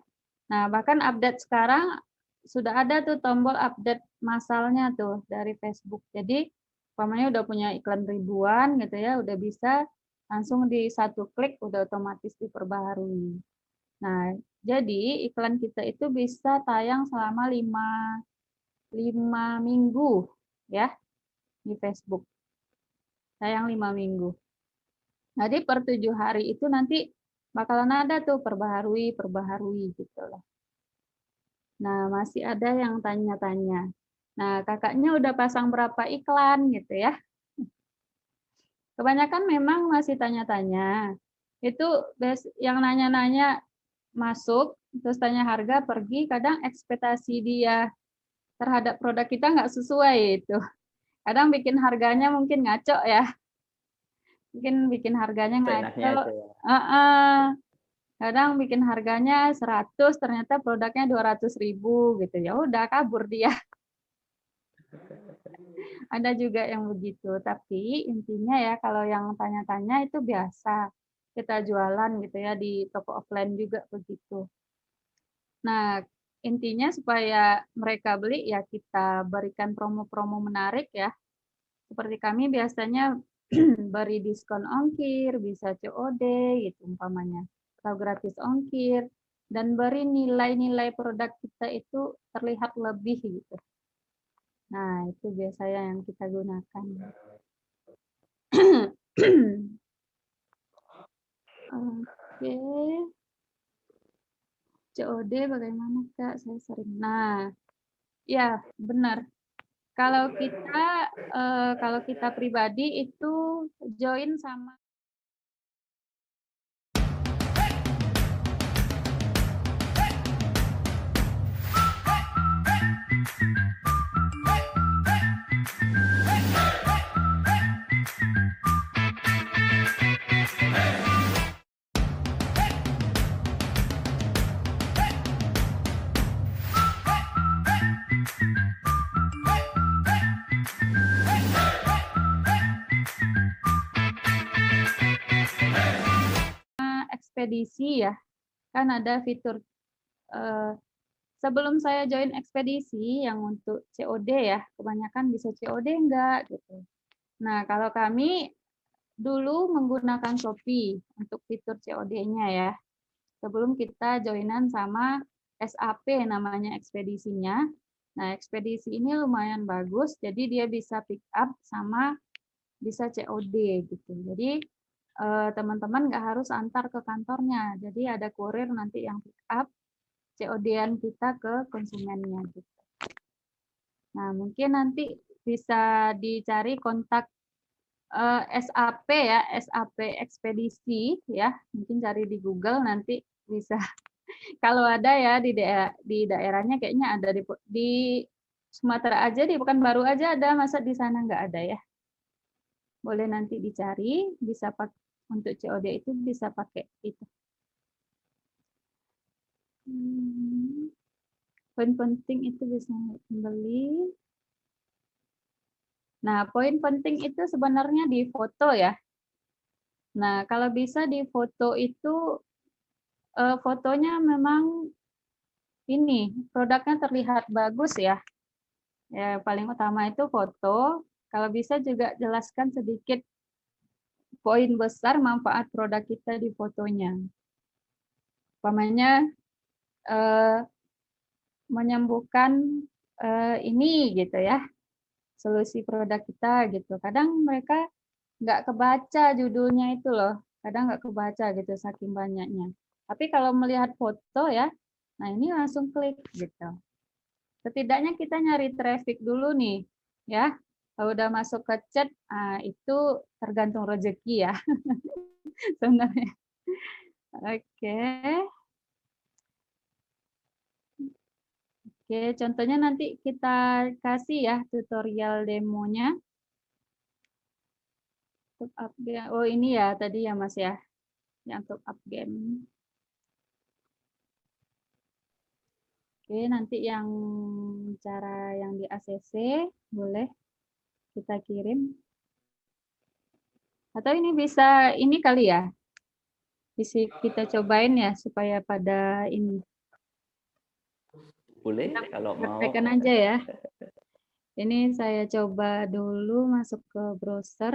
Nah, bahkan update sekarang sudah ada tuh tombol update masalnya tuh dari Facebook. Jadi umpamanya udah punya iklan ribuan gitu ya, udah bisa langsung di satu klik udah otomatis diperbaharui. Nah, jadi iklan kita itu bisa tayang selama lima, lima minggu ya di Facebook. Tayang lima minggu. Jadi per tujuh hari itu nanti bakalan ada tuh perbaharui, perbaharui gitu loh. Nah, masih ada yang tanya-tanya. Nah, kakaknya udah pasang berapa iklan gitu ya. Kebanyakan memang masih tanya-tanya. Itu yang nanya-nanya masuk, terus tanya harga, pergi, kadang ekspektasi dia terhadap produk kita nggak sesuai itu. Kadang bikin harganya mungkin ngaco ya. Mungkin bikin harganya ngaco. Ya. Uh -uh. Kadang bikin harganya 100, ternyata produknya 200 ribu gitu. Ya udah kabur dia. Ada juga yang begitu, tapi intinya ya kalau yang tanya-tanya itu biasa. Kita jualan gitu ya di toko offline juga begitu. Nah, intinya supaya mereka beli ya kita berikan promo-promo menarik ya. Seperti kami biasanya beri diskon ongkir, bisa COD gitu umpamanya, atau gratis ongkir dan beri nilai-nilai produk kita itu terlihat lebih gitu. Nah, itu biasanya yang kita gunakan. Oke. COD bagaimana Kak? Saya sering. Nah, ya benar. Kalau kita eh, kalau kita pribadi itu join sama ekspedisi ya, kan ada fitur uh, sebelum saya join ekspedisi yang untuk COD ya, kebanyakan bisa COD enggak gitu. Nah, kalau kami dulu menggunakan Shopee untuk fitur COD-nya ya. Sebelum kita joinan sama SAP namanya ekspedisinya. Nah, ekspedisi ini lumayan bagus, jadi dia bisa pick up sama bisa COD gitu. Jadi Eh, teman-teman nggak harus antar ke kantornya. Jadi ada kurir nanti yang pick up COD-an kita ke konsumennya gitu. Nah, mungkin nanti bisa dicari kontak uh, eh, SAP ya, SAP ekspedisi ya. Mungkin cari di Google nanti bisa kalau ada ya di daerah di daerahnya kayaknya ada di di Sumatera aja di Pekanbaru aja ada, masa di sana nggak ada ya? Boleh nanti dicari, bisa pakai untuk COD itu bisa pakai itu. Hmm. Poin penting itu bisa kembali. Nah, poin penting itu sebenarnya di foto ya. Nah, kalau bisa di foto itu eh, fotonya memang ini produknya terlihat bagus ya. Ya, paling utama itu foto. Kalau bisa juga jelaskan sedikit poin besar manfaat produk kita di fotonya. Umpamanya eh, menyembuhkan eh, ini gitu ya, solusi produk kita gitu. Kadang mereka nggak kebaca judulnya itu loh. kadang nggak kebaca gitu saking banyaknya. Tapi kalau melihat foto ya, nah ini langsung klik gitu. Setidaknya kita nyari traffic dulu nih, ya. Kalau udah masuk ke chat, ah, itu tergantung rezeki ya. Sebenarnya. Oke. Oke, contohnya nanti kita kasih ya tutorial demonya. Top up game. Oh ini ya tadi ya Mas ya, yang top up game. Oke, nanti yang cara yang di ACC boleh kita kirim. Atau ini bisa ini kali ya, bisa kita cobain ya supaya pada ini. Boleh kalau mau. Aja ya. Ini saya coba dulu masuk ke browser.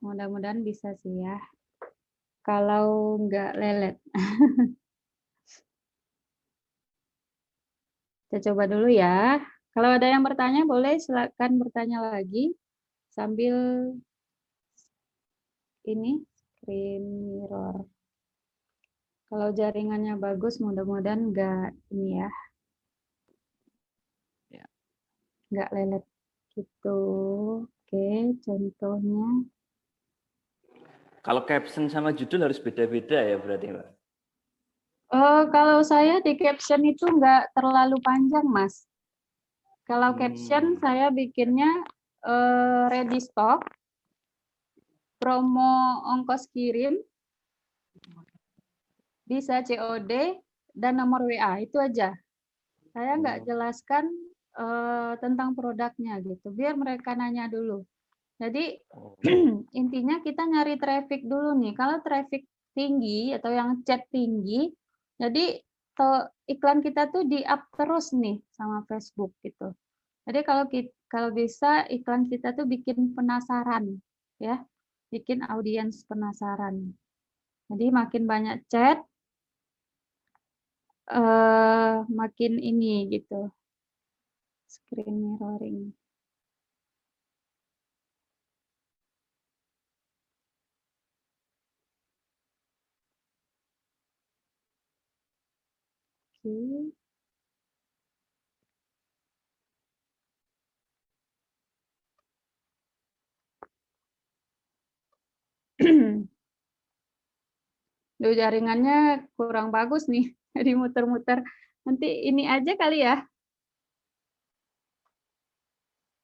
Mudah-mudahan bisa sih ya. Kalau nggak lelet. Kita coba dulu ya. Kalau ada yang bertanya boleh silakan bertanya lagi sambil ini screen mirror. Kalau jaringannya bagus mudah-mudahan nggak ini ya. Ya. Nggak lelet gitu. Oke, contohnya. Kalau caption sama judul harus beda-beda ya berarti, Mbak? Oh, kalau saya di caption itu nggak terlalu panjang, Mas. Kalau caption Hmm. saya bikinnya eh, ready stock, promo ongkos kirim, bisa COD, dan nomor WA, itu aja. Saya nggak Oh. jelaskan eh, tentang produknya gitu, biar mereka nanya dulu. Jadi intinya kita nyari traffic dulu nih. Kalau traffic tinggi atau yang chat tinggi, jadi to- iklan kita tuh di up terus nih sama Facebook gitu. Jadi kalau kita, kalau bisa iklan kita tuh bikin penasaran ya, bikin audiens penasaran. Jadi makin banyak chat, eh makin ini gitu. Screen mirroring. Oke. Duh, jaringannya kurang bagus nih, jadi muter-muter. Nanti ini aja kali ya.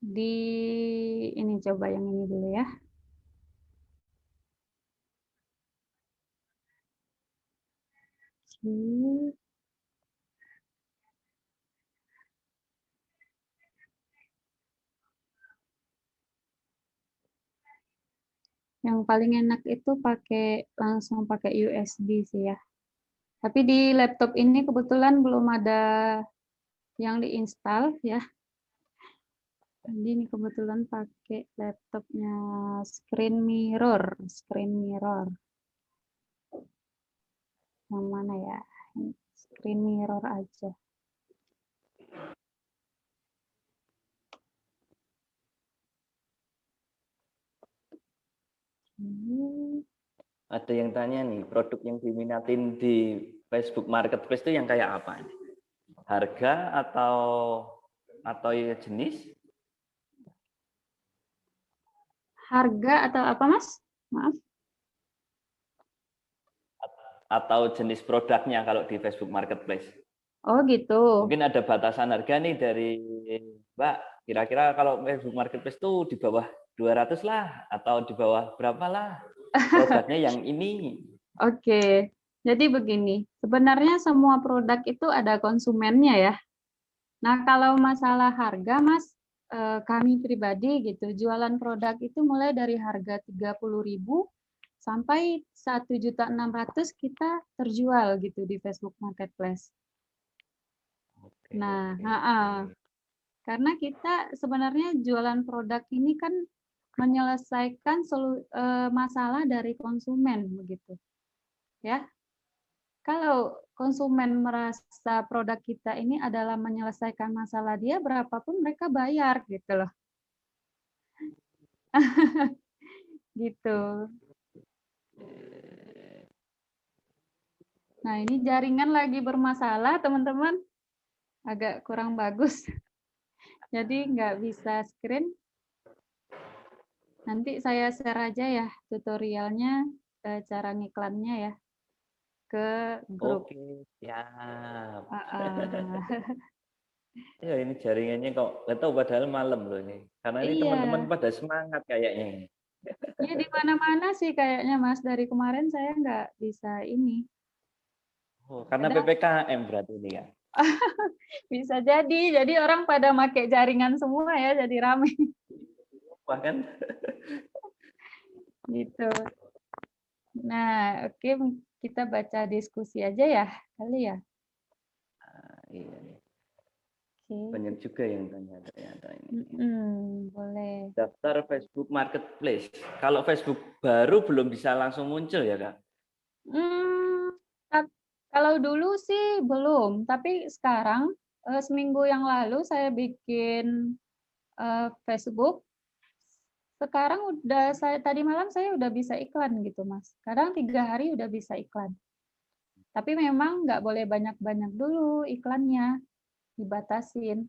Di ini coba yang ini dulu ya. Oke. Yang paling enak itu pakai langsung pakai USB sih ya. Tapi di laptop ini kebetulan belum ada yang diinstal ya. Jadi ini kebetulan pakai laptopnya screen mirror, screen mirror. Yang mana ya? Screen mirror aja. Hmm. Ada yang tanya nih, produk yang diminatin di Facebook Marketplace itu yang kayak apa? Harga atau atau ya jenis Harga atau apa Mas? Maaf. atau jenis produknya kalau di Facebook Marketplace? Oh gitu. Mungkin ada batasan harga nih dari Mbak. Kira-kira kalau Facebook Marketplace tuh di bawah 200 lah atau di bawah berapa lah produknya yang ini. Oke, jadi begini, sebenarnya semua produk itu ada konsumennya ya. Nah, kalau masalah harga, Mas, eh, kami pribadi gitu, jualan produk itu mulai dari harga 30.000 sampai 1.600 kita terjual gitu di Facebook Marketplace. Oke, Nah, oke, ha-ha. oke. Karena kita sebenarnya jualan produk ini kan menyelesaikan solu- eh, masalah dari konsumen begitu. Ya. Kalau konsumen merasa produk kita ini adalah menyelesaikan masalah dia berapapun mereka bayar gitu loh. Gitu. Nah, ini jaringan lagi bermasalah, teman-teman. Agak kurang bagus. Jadi nggak bisa screen. Nanti saya share aja ya tutorialnya, eh, cara ngiklannya ya ke grup. Oke, siap. Ah, ah. Ya ini jaringannya kok nggak tahu padahal malam loh ini. Karena ini Iya. teman-teman pada semangat kayaknya. ini. Ya di mana-mana sih kayaknya Mas. Dari kemarin saya nggak bisa ini. Oh, karena Kadang- PPKM berarti ini ya. Bisa jadi. Jadi orang pada make jaringan semua ya, jadi rame Bahkan gitu. Nah, oke kita baca diskusi aja ya kali ya. ah, iya nih. Oke. banyak juga yang tanya ternyata ini. Mm-mm, boleh. Daftar Facebook Marketplace. Kalau Facebook baru belum bisa langsung muncul ya kak? Hmm, kalau dulu sih belum, tapi sekarang eh, seminggu yang lalu saya bikin eh, Facebook. Sekarang udah saya tadi malam saya udah bisa iklan gitu mas. Kadang tiga hari udah bisa iklan. Tapi memang nggak boleh banyak-banyak dulu iklannya, dibatasin.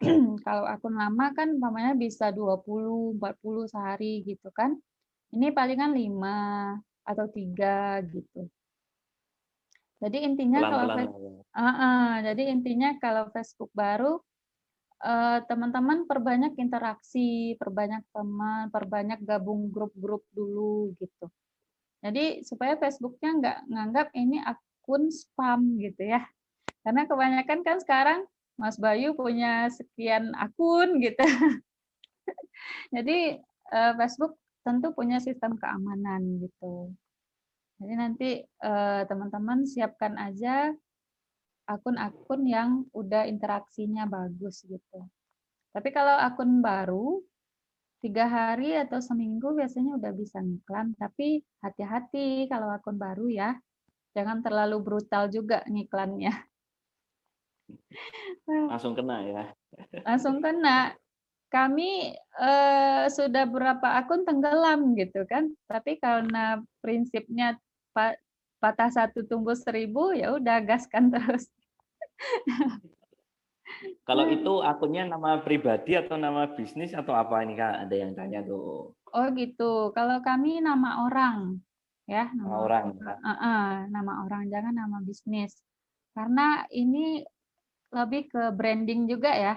Kalau akun lama kan umpamanya bisa 20, 40 sehari gitu kan. Ini palingan 5 atau tiga gitu. Jadi intinya kalau Pelan-pelan. Face- aja. Ah, ah, jadi intinya kalau Facebook baru eh, teman-teman perbanyak interaksi, perbanyak teman, perbanyak gabung grup-grup dulu gitu. Jadi supaya Facebooknya nggak nganggap ini akun spam gitu ya. Karena kebanyakan kan sekarang Mas Bayu punya sekian akun gitu. Jadi eh, Facebook tentu punya sistem keamanan gitu. Jadi nanti eh, teman-teman siapkan aja akun-akun yang udah interaksinya bagus gitu. Tapi kalau akun baru, tiga hari atau seminggu biasanya udah bisa ngiklan. Tapi hati-hati kalau akun baru ya, jangan terlalu brutal juga ngiklannya. Langsung kena ya. Langsung kena. Kami eh, sudah berapa akun tenggelam gitu kan. Tapi karena prinsipnya pa- patah satu tumbuh seribu, ya udah gaskan terus. Kalau Hmm. itu akunnya nama pribadi atau nama bisnis atau apa ini kak? Ada yang tanya tuh. Oh gitu. Kalau kami nama orang, ya Nama orang. Eh, eh, nama orang jangan nama bisnis. Karena ini lebih ke branding juga ya.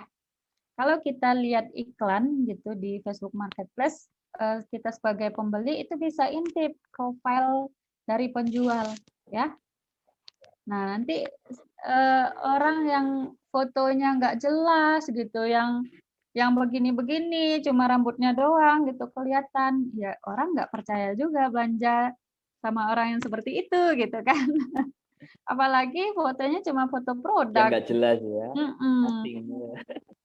Kalau kita lihat iklan gitu di Facebook Marketplace, eh, kita sebagai pembeli itu bisa intip profile dari penjual, ya. Nah nanti eh, orang yang fotonya nggak jelas gitu, yang yang begini-begini, cuma rambutnya doang gitu kelihatan, ya orang nggak percaya juga belanja sama orang yang seperti itu gitu kan. Apalagi fotonya cuma foto produk. nggak jelas ya. Mm-mm. Asingnya.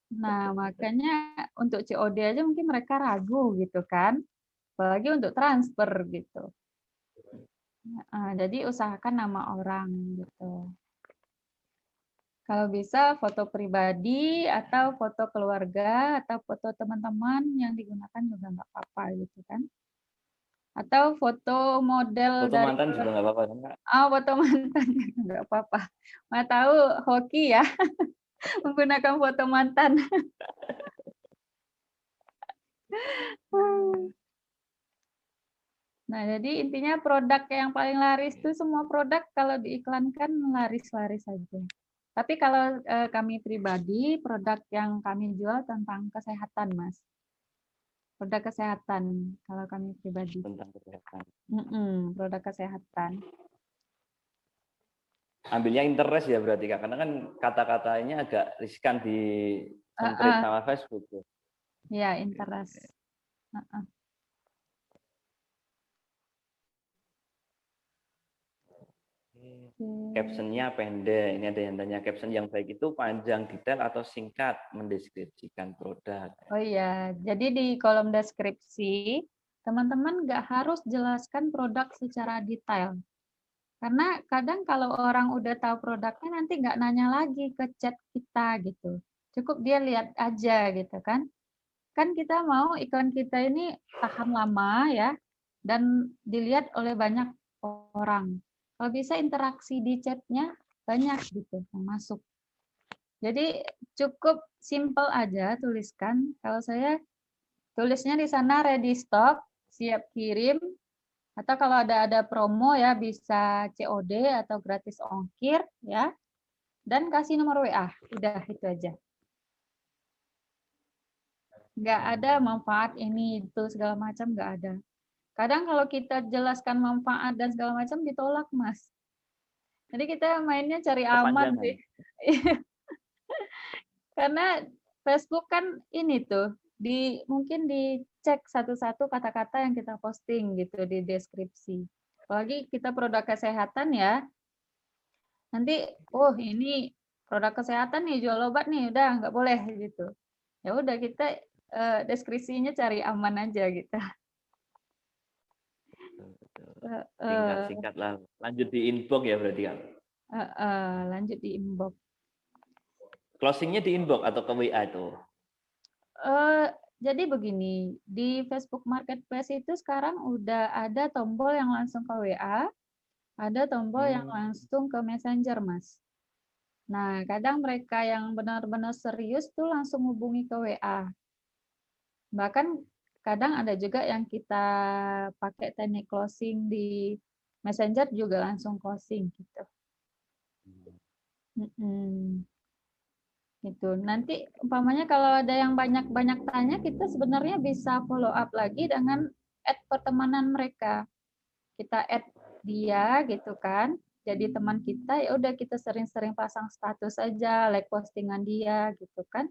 Nah, makanya untuk COD aja mungkin mereka ragu gitu kan. Apalagi untuk transfer gitu. Jadi usahakan nama orang gitu. Kalau bisa foto pribadi atau foto keluarga atau foto teman-teman yang digunakan juga nggak apa-apa gitu kan. Atau foto model Foto dari mantan juga nggak apa-apa kan? Ah, foto mantan nggak apa-apa. Mau tahu hoki ya menggunakan foto mantan. Nah, jadi intinya produk yang paling laris itu semua produk kalau diiklankan laris-laris saja. Tapi kalau eh, kami pribadi, produk yang kami jual tentang kesehatan, Mas. Produk kesehatan kalau kami pribadi. Tentang kesehatan. Mm-mm, produk kesehatan. Ambilnya interest ya berarti kak, karena kan kata-katanya agak riskan di Ah, ah. sama Facebook. Ya, interest. Heeh. Captionnya pendek. Ini ada yang tanya caption yang baik itu panjang, detail atau singkat mendeskripsikan produk. Oh iya, jadi di kolom deskripsi teman-teman nggak harus jelaskan produk secara detail. Karena kadang kalau orang udah tahu produknya nanti nggak nanya lagi ke chat kita gitu. Cukup dia lihat aja gitu kan. Kan kita mau iklan kita ini tahan lama ya. dan dilihat oleh banyak orang. Kalau bisa interaksi di chatnya banyak gitu yang masuk. Jadi cukup simple aja tuliskan. Kalau saya tulisnya di sana ready stock, siap kirim, atau kalau ada ada promo ya bisa COD atau gratis ongkir ya. Dan kasih nomor WA, udah itu aja. Nggak ada manfaat ini itu segala macam nggak ada. Kadang kalau kita jelaskan manfaat dan segala macam ditolak mas. Jadi kita mainnya cari aman sih. Karena Facebook kan ini tuh di mungkin dicek satu-satu kata-kata yang kita posting gitu di deskripsi. Apalagi kita produk kesehatan ya. Nanti oh ini produk kesehatan nih jual obat nih udah nggak boleh gitu. Ya udah kita uh, deskripsinya cari aman aja gitu. Singkat singkat lah. Lanjut di inbox ya berarti kan? Uh, uh, lanjut di inbox. Closingnya di inbox atau ke WA itu? Uh, jadi begini, di Facebook Marketplace itu sekarang udah ada tombol yang langsung ke WA, ada tombol hmm. yang langsung ke Messenger, Mas. Nah, kadang mereka yang benar-benar serius tuh langsung hubungi ke WA. Bahkan kadang ada juga yang kita pakai teknik closing di Messenger juga langsung closing gitu. Mm -mm. Itu. Nanti umpamanya kalau ada yang banyak-banyak tanya, kita sebenarnya bisa follow up lagi dengan add pertemanan mereka. Kita add dia gitu kan. Jadi teman kita ya udah kita sering-sering pasang status aja, like postingan dia gitu kan.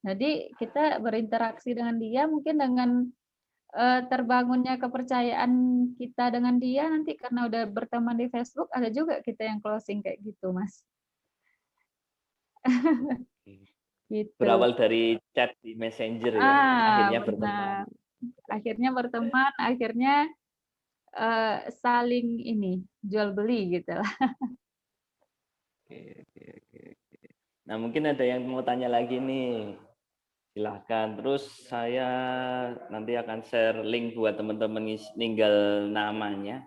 Jadi kita berinteraksi dengan dia mungkin dengan uh, terbangunnya kepercayaan kita dengan dia nanti karena udah berteman di Facebook ada juga kita yang closing kayak gitu, Mas gitu. Berawal dari chat di Messenger ya, ah, akhirnya benar. berteman. Akhirnya berteman, akhirnya uh, saling ini jual beli gitu lah. Oke, oke, oke. Nah mungkin ada yang mau tanya lagi nih, silahkan. Terus saya nanti akan share link buat teman-teman ninggal namanya.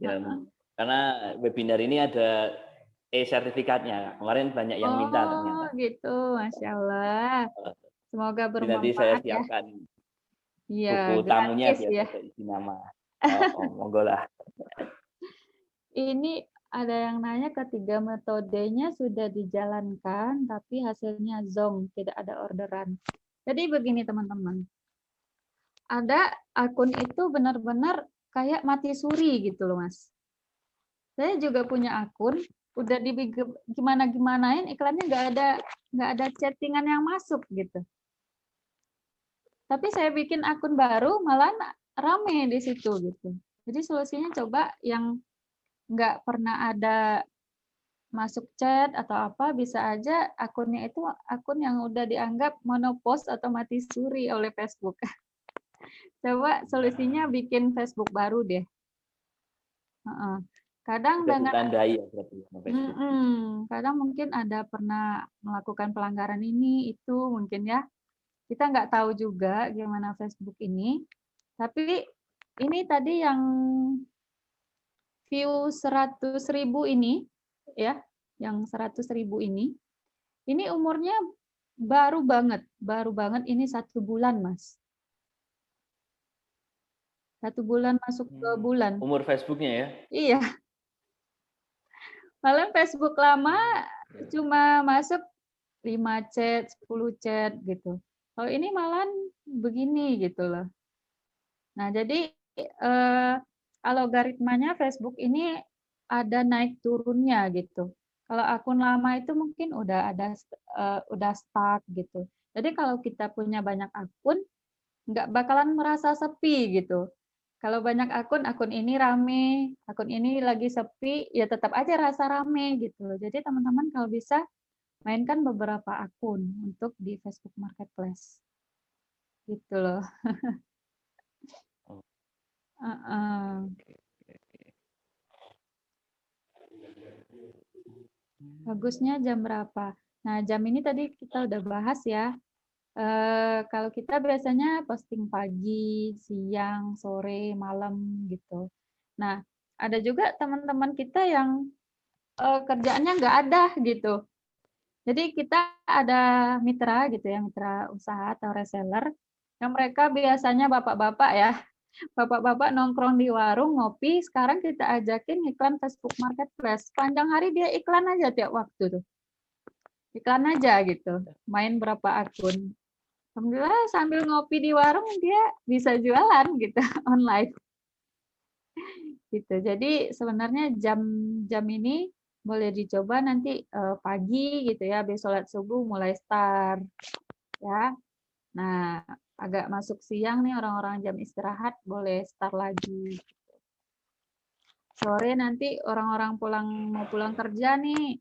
Ya, uh -huh. karena webinar ini ada e-sertifikatnya. Kemarin banyak yang minta ternyata. Oh, gitu. Masya Allah. Semoga bermanfaat Nanti saya ya. siapkan ya. buku tamunya biar ya. isi nama. Oh, oh, monggo lah. Ini ada yang nanya ketiga metodenya sudah dijalankan, tapi hasilnya zong, tidak ada orderan. Jadi begini teman-teman, ada akun itu benar-benar kayak mati suri gitu loh mas. Saya juga punya akun, udah di gimana gimanain iklannya nggak ada nggak ada chattingan yang masuk gitu tapi saya bikin akun baru malah rame di situ gitu jadi solusinya coba yang nggak pernah ada masuk chat atau apa bisa aja akunnya itu akun yang udah dianggap monopost atau mati suri oleh Facebook. Coba solusinya bikin Facebook baru deh. Kadang Sudah dengan ditandai ya berarti -mm, kadang mungkin ada pernah melakukan pelanggaran ini itu mungkin ya. Kita nggak tahu juga gimana Facebook ini. Tapi ini tadi yang view 100 ribu ini ya, yang 100 ribu ini, ini umurnya baru banget, baru banget ini satu bulan mas. Satu bulan masuk ke Hmm. bulan. Umur Facebooknya ya? Iya. Malah Facebook lama cuma masuk 5 chat, 10 chat gitu. Kalau ini malah begini gitu loh. Nah, jadi eh, algoritmanya Facebook ini ada naik turunnya gitu. Kalau akun lama itu mungkin udah ada uh, udah stuck gitu. Jadi kalau kita punya banyak akun, nggak bakalan merasa sepi gitu. Kalau banyak akun, akun ini rame, akun ini lagi sepi, ya tetap aja rasa rame gitu. Jadi teman-teman kalau bisa mainkan beberapa akun untuk di Facebook Marketplace. Gitu loh. Bagusnya jam berapa? Nah, jam ini tadi kita udah bahas ya. Eh, kalau kita biasanya posting pagi, siang, sore, malam gitu. Nah, ada juga teman-teman kita yang eh, kerjaannya nggak ada gitu. Jadi kita ada mitra gitu ya, mitra usaha atau reseller yang mereka biasanya bapak-bapak ya, bapak-bapak nongkrong di warung ngopi, sekarang kita ajakin iklan Facebook Marketplace. Panjang hari dia iklan aja tiap waktu tuh. Iklan aja gitu. Main berapa akun. Alhamdulillah sambil ngopi di warung dia bisa jualan gitu online. Gitu. Jadi sebenarnya jam-jam ini boleh dicoba nanti eh, pagi gitu ya, habis sholat subuh mulai start ya. Nah, agak masuk siang nih orang-orang jam istirahat boleh start lagi. Sore nanti orang-orang pulang mau pulang kerja nih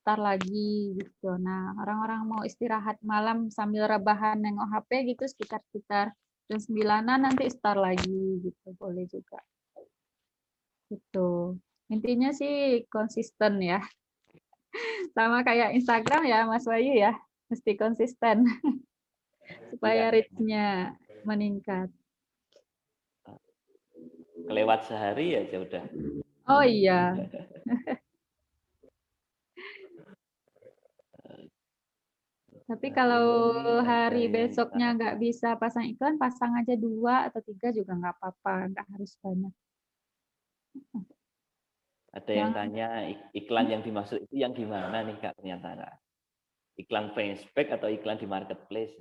start lagi gitu. Nah, orang-orang mau istirahat malam sambil rebahan nengok HP gitu sekitar-sekitar jam 9 nanti start lagi gitu. Boleh juga. Gitu. Intinya sih konsisten ya. Sama kayak Instagram ya Mas Bayu ya. Mesti konsisten. Supaya Iya. reach-nya meningkat. Kelewat sehari aja udah. Oh iya. Tapi kalau hari besoknya nggak bisa pasang iklan, pasang aja dua atau tiga juga nggak apa-apa, nggak harus banyak. Ada yang Yang- tanya ik- iklan yang dimaksud itu yang gimana nih Kak ternyata? Iklan Facebook atau iklan di marketplace?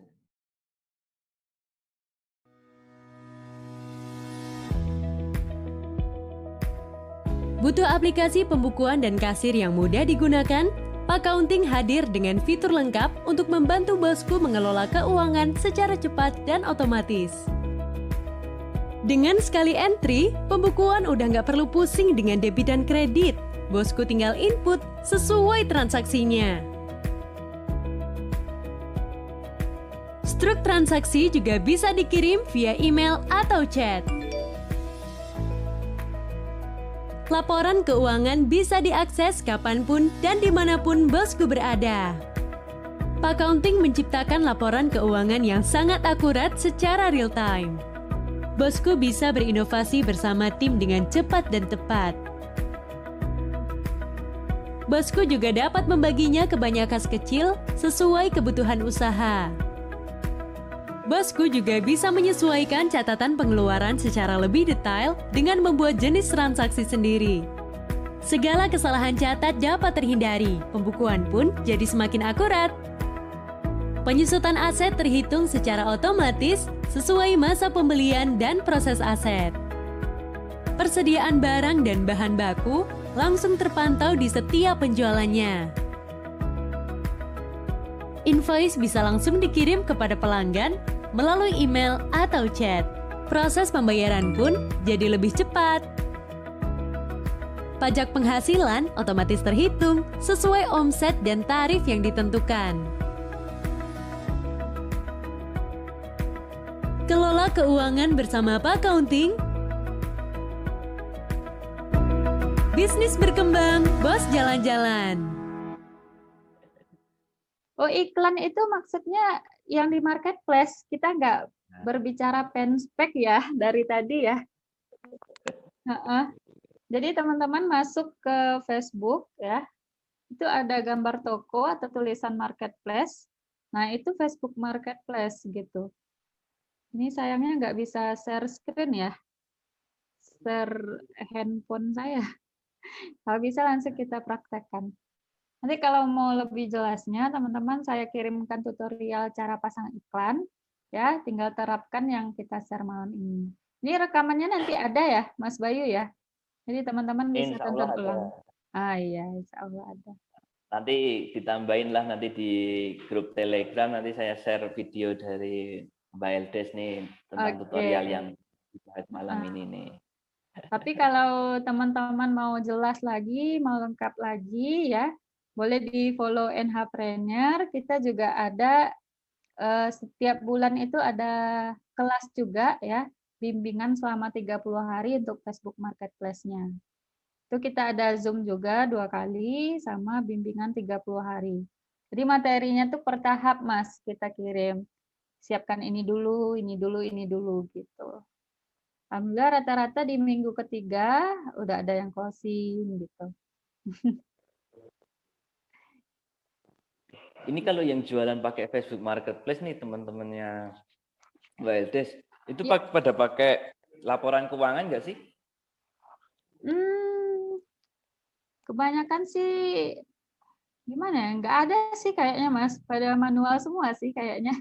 Butuh aplikasi pembukuan dan kasir yang mudah digunakan? Accounting hadir dengan fitur lengkap untuk membantu bosku mengelola keuangan secara cepat dan otomatis. Dengan sekali entry, pembukuan udah nggak perlu pusing dengan debit dan kredit. Bosku tinggal input sesuai transaksinya. Struk transaksi juga bisa dikirim via email atau chat. Laporan keuangan bisa diakses kapan pun dan di mana pun bosku berada. Accounting menciptakan laporan keuangan yang sangat akurat secara real time. Bosku bisa berinovasi bersama tim dengan cepat dan tepat. Bosku juga dapat membaginya ke banyak kas kecil sesuai kebutuhan usaha. Bosku juga bisa menyesuaikan catatan pengeluaran secara lebih detail dengan membuat jenis transaksi sendiri. Segala kesalahan catat dapat terhindari, pembukuan pun jadi semakin akurat. Penyusutan aset terhitung secara otomatis sesuai masa pembelian dan proses aset. Persediaan barang dan bahan baku langsung terpantau di setiap penjualannya. Invoice bisa langsung dikirim kepada pelanggan melalui email atau chat. Proses pembayaran pun jadi lebih cepat. Pajak penghasilan otomatis terhitung sesuai omset dan tarif yang ditentukan. Kelola keuangan bersama Pak Accounting. Bisnis berkembang, bos jalan-jalan. Oh, iklan itu maksudnya yang di marketplace. Kita nggak Nah. berbicara pen spec ya dari tadi ya. Heeh. Jadi teman-teman masuk ke Facebook ya, itu ada gambar toko atau tulisan marketplace. Nah, itu Facebook Marketplace gitu. Ini sayangnya nggak bisa share screen ya. Share handphone saya. Kalau bisa langsung kita praktekkan. Nanti kalau mau lebih jelasnya, teman-teman saya kirimkan tutorial cara pasang iklan. Ya, tinggal terapkan yang kita share malam ini. Ini rekamannya nanti ada ya, Mas Bayu ya. Jadi teman-teman bisa tonton ulang. Ah iya, insya Allah ada. Nanti ditambahin lah nanti di grup Telegram nanti saya share video dari Mbak Eldes nih tentang Oke. tutorial yang dibahas malam Ah. ini nih. Tapi kalau teman-teman mau jelas lagi, mau lengkap lagi ya, boleh di follow NH Trainer. Kita juga ada eh, setiap bulan itu ada kelas juga ya, bimbingan selama 30 hari untuk Facebook Marketplace-nya. Itu kita ada Zoom juga dua kali sama bimbingan 30 hari. Jadi materinya tuh per tahap Mas kita kirim. siapkan ini dulu, ini dulu, ini dulu gitu. Alhamdulillah rata-rata di minggu ketiga udah ada yang closing gitu. Ini kalau yang jualan pakai Facebook Marketplace nih teman-temannya Wildes, itu Ya. pada pakai laporan keuangan nggak sih? Hmm, kebanyakan sih gimana ya? Nggak ada sih kayaknya Mas. Pada manual semua sih kayaknya.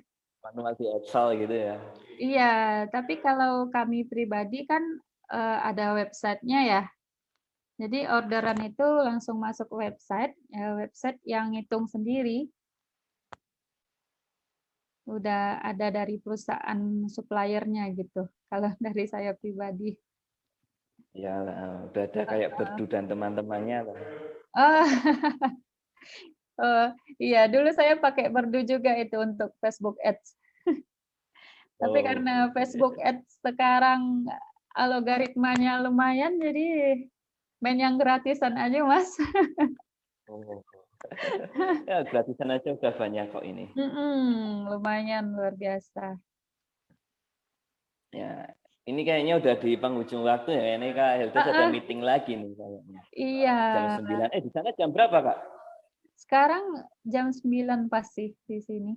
Manual di Excel gitu ya. Iya, tapi kalau kami pribadi kan eh, ada websitenya ya. Jadi orderan itu langsung masuk ke website, ya, website yang ngitung sendiri. Udah ada dari perusahaan suppliernya gitu. Kalau dari saya pribadi. Ya, udah ada kayak Berdu dan teman-temannya. Oh, oh iya dulu saya pakai Berdu juga itu untuk Facebook Ads. Tapi Oh, karena oke. Facebook Ads sekarang algoritmanya lumayan, jadi main yang gratisan aja mas. Oh. ya, gratisan aja udah banyak kok ini. Mm-mm, lumayan luar biasa. Ya, ini kayaknya udah di penghujung waktu ya. Ini Kak Hilda ada Ah, ah. meeting lagi nih kayaknya. Iya. Jam 9. Eh, di sana jam berapa, Kak? Sekarang jam 9 pasti di sini.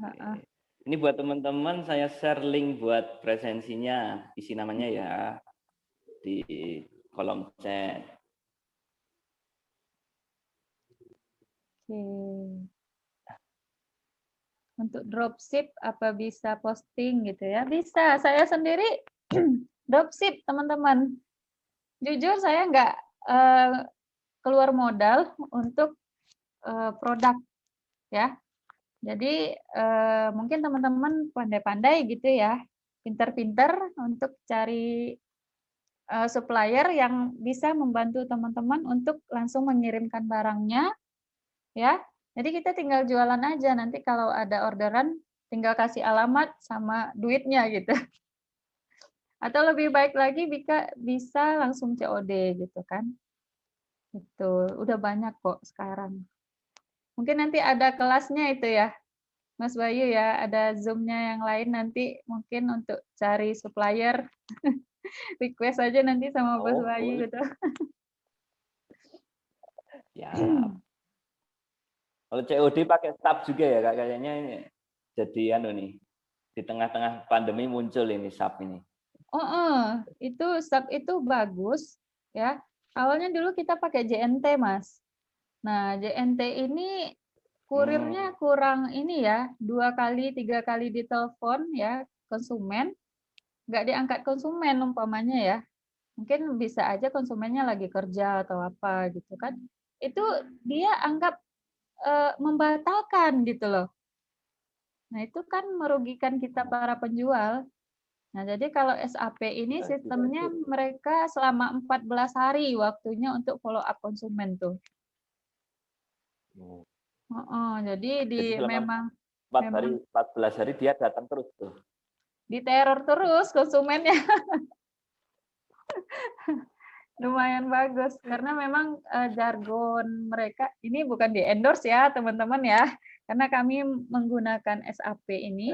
Ha-ha. Oke. Ini buat teman-teman saya share link buat presensinya. Isi namanya ya di kolom chat. Oke. Untuk dropship apa bisa posting gitu ya? Bisa. Saya sendiri dropship teman-teman. Jujur saya nggak eh, keluar modal untuk eh, produk ya. Jadi eh, mungkin teman-teman pandai-pandai gitu ya, pinter-pinter untuk cari supplier yang bisa membantu teman-teman untuk langsung mengirimkan barangnya ya. Jadi kita tinggal jualan aja nanti kalau ada orderan tinggal kasih alamat sama duitnya gitu. Atau lebih baik lagi bisa bisa langsung COD gitu kan. Itu udah banyak kok sekarang. Mungkin nanti ada kelasnya itu ya. Mas Bayu ya, ada Zoom-nya yang lain nanti mungkin untuk cari supplier. Request aja nanti sama Mas Oh, Bayu boleh. gitu. Ya. Kalau COD pakai SAP juga ya, Kak. Kayaknya ini jadi anu nih. Di tengah-tengah pandemi muncul ini SAP ini. Oh, eh, itu sub itu bagus ya. Awalnya dulu kita pakai JNT, Mas. Nah, JNT ini kurirnya kurang ini ya, dua kali, tiga kali ditelepon ya konsumen, nggak diangkat konsumen umpamanya ya. Mungkin bisa aja konsumennya lagi kerja atau apa gitu kan. Itu dia anggap eh, membatalkan gitu loh. Nah, itu kan merugikan kita para penjual. Nah, jadi kalau SAP ini sistemnya mereka selama 14 hari waktunya untuk follow up konsumen tuh. Heeh, jadi di Jadi memang 4 hari, 14 hari dia datang terus tuh. diteror terus konsumennya. Lumayan bagus karena memang eh, jargon mereka ini bukan di endorse ya teman-teman ya, karena kami menggunakan SAP ini.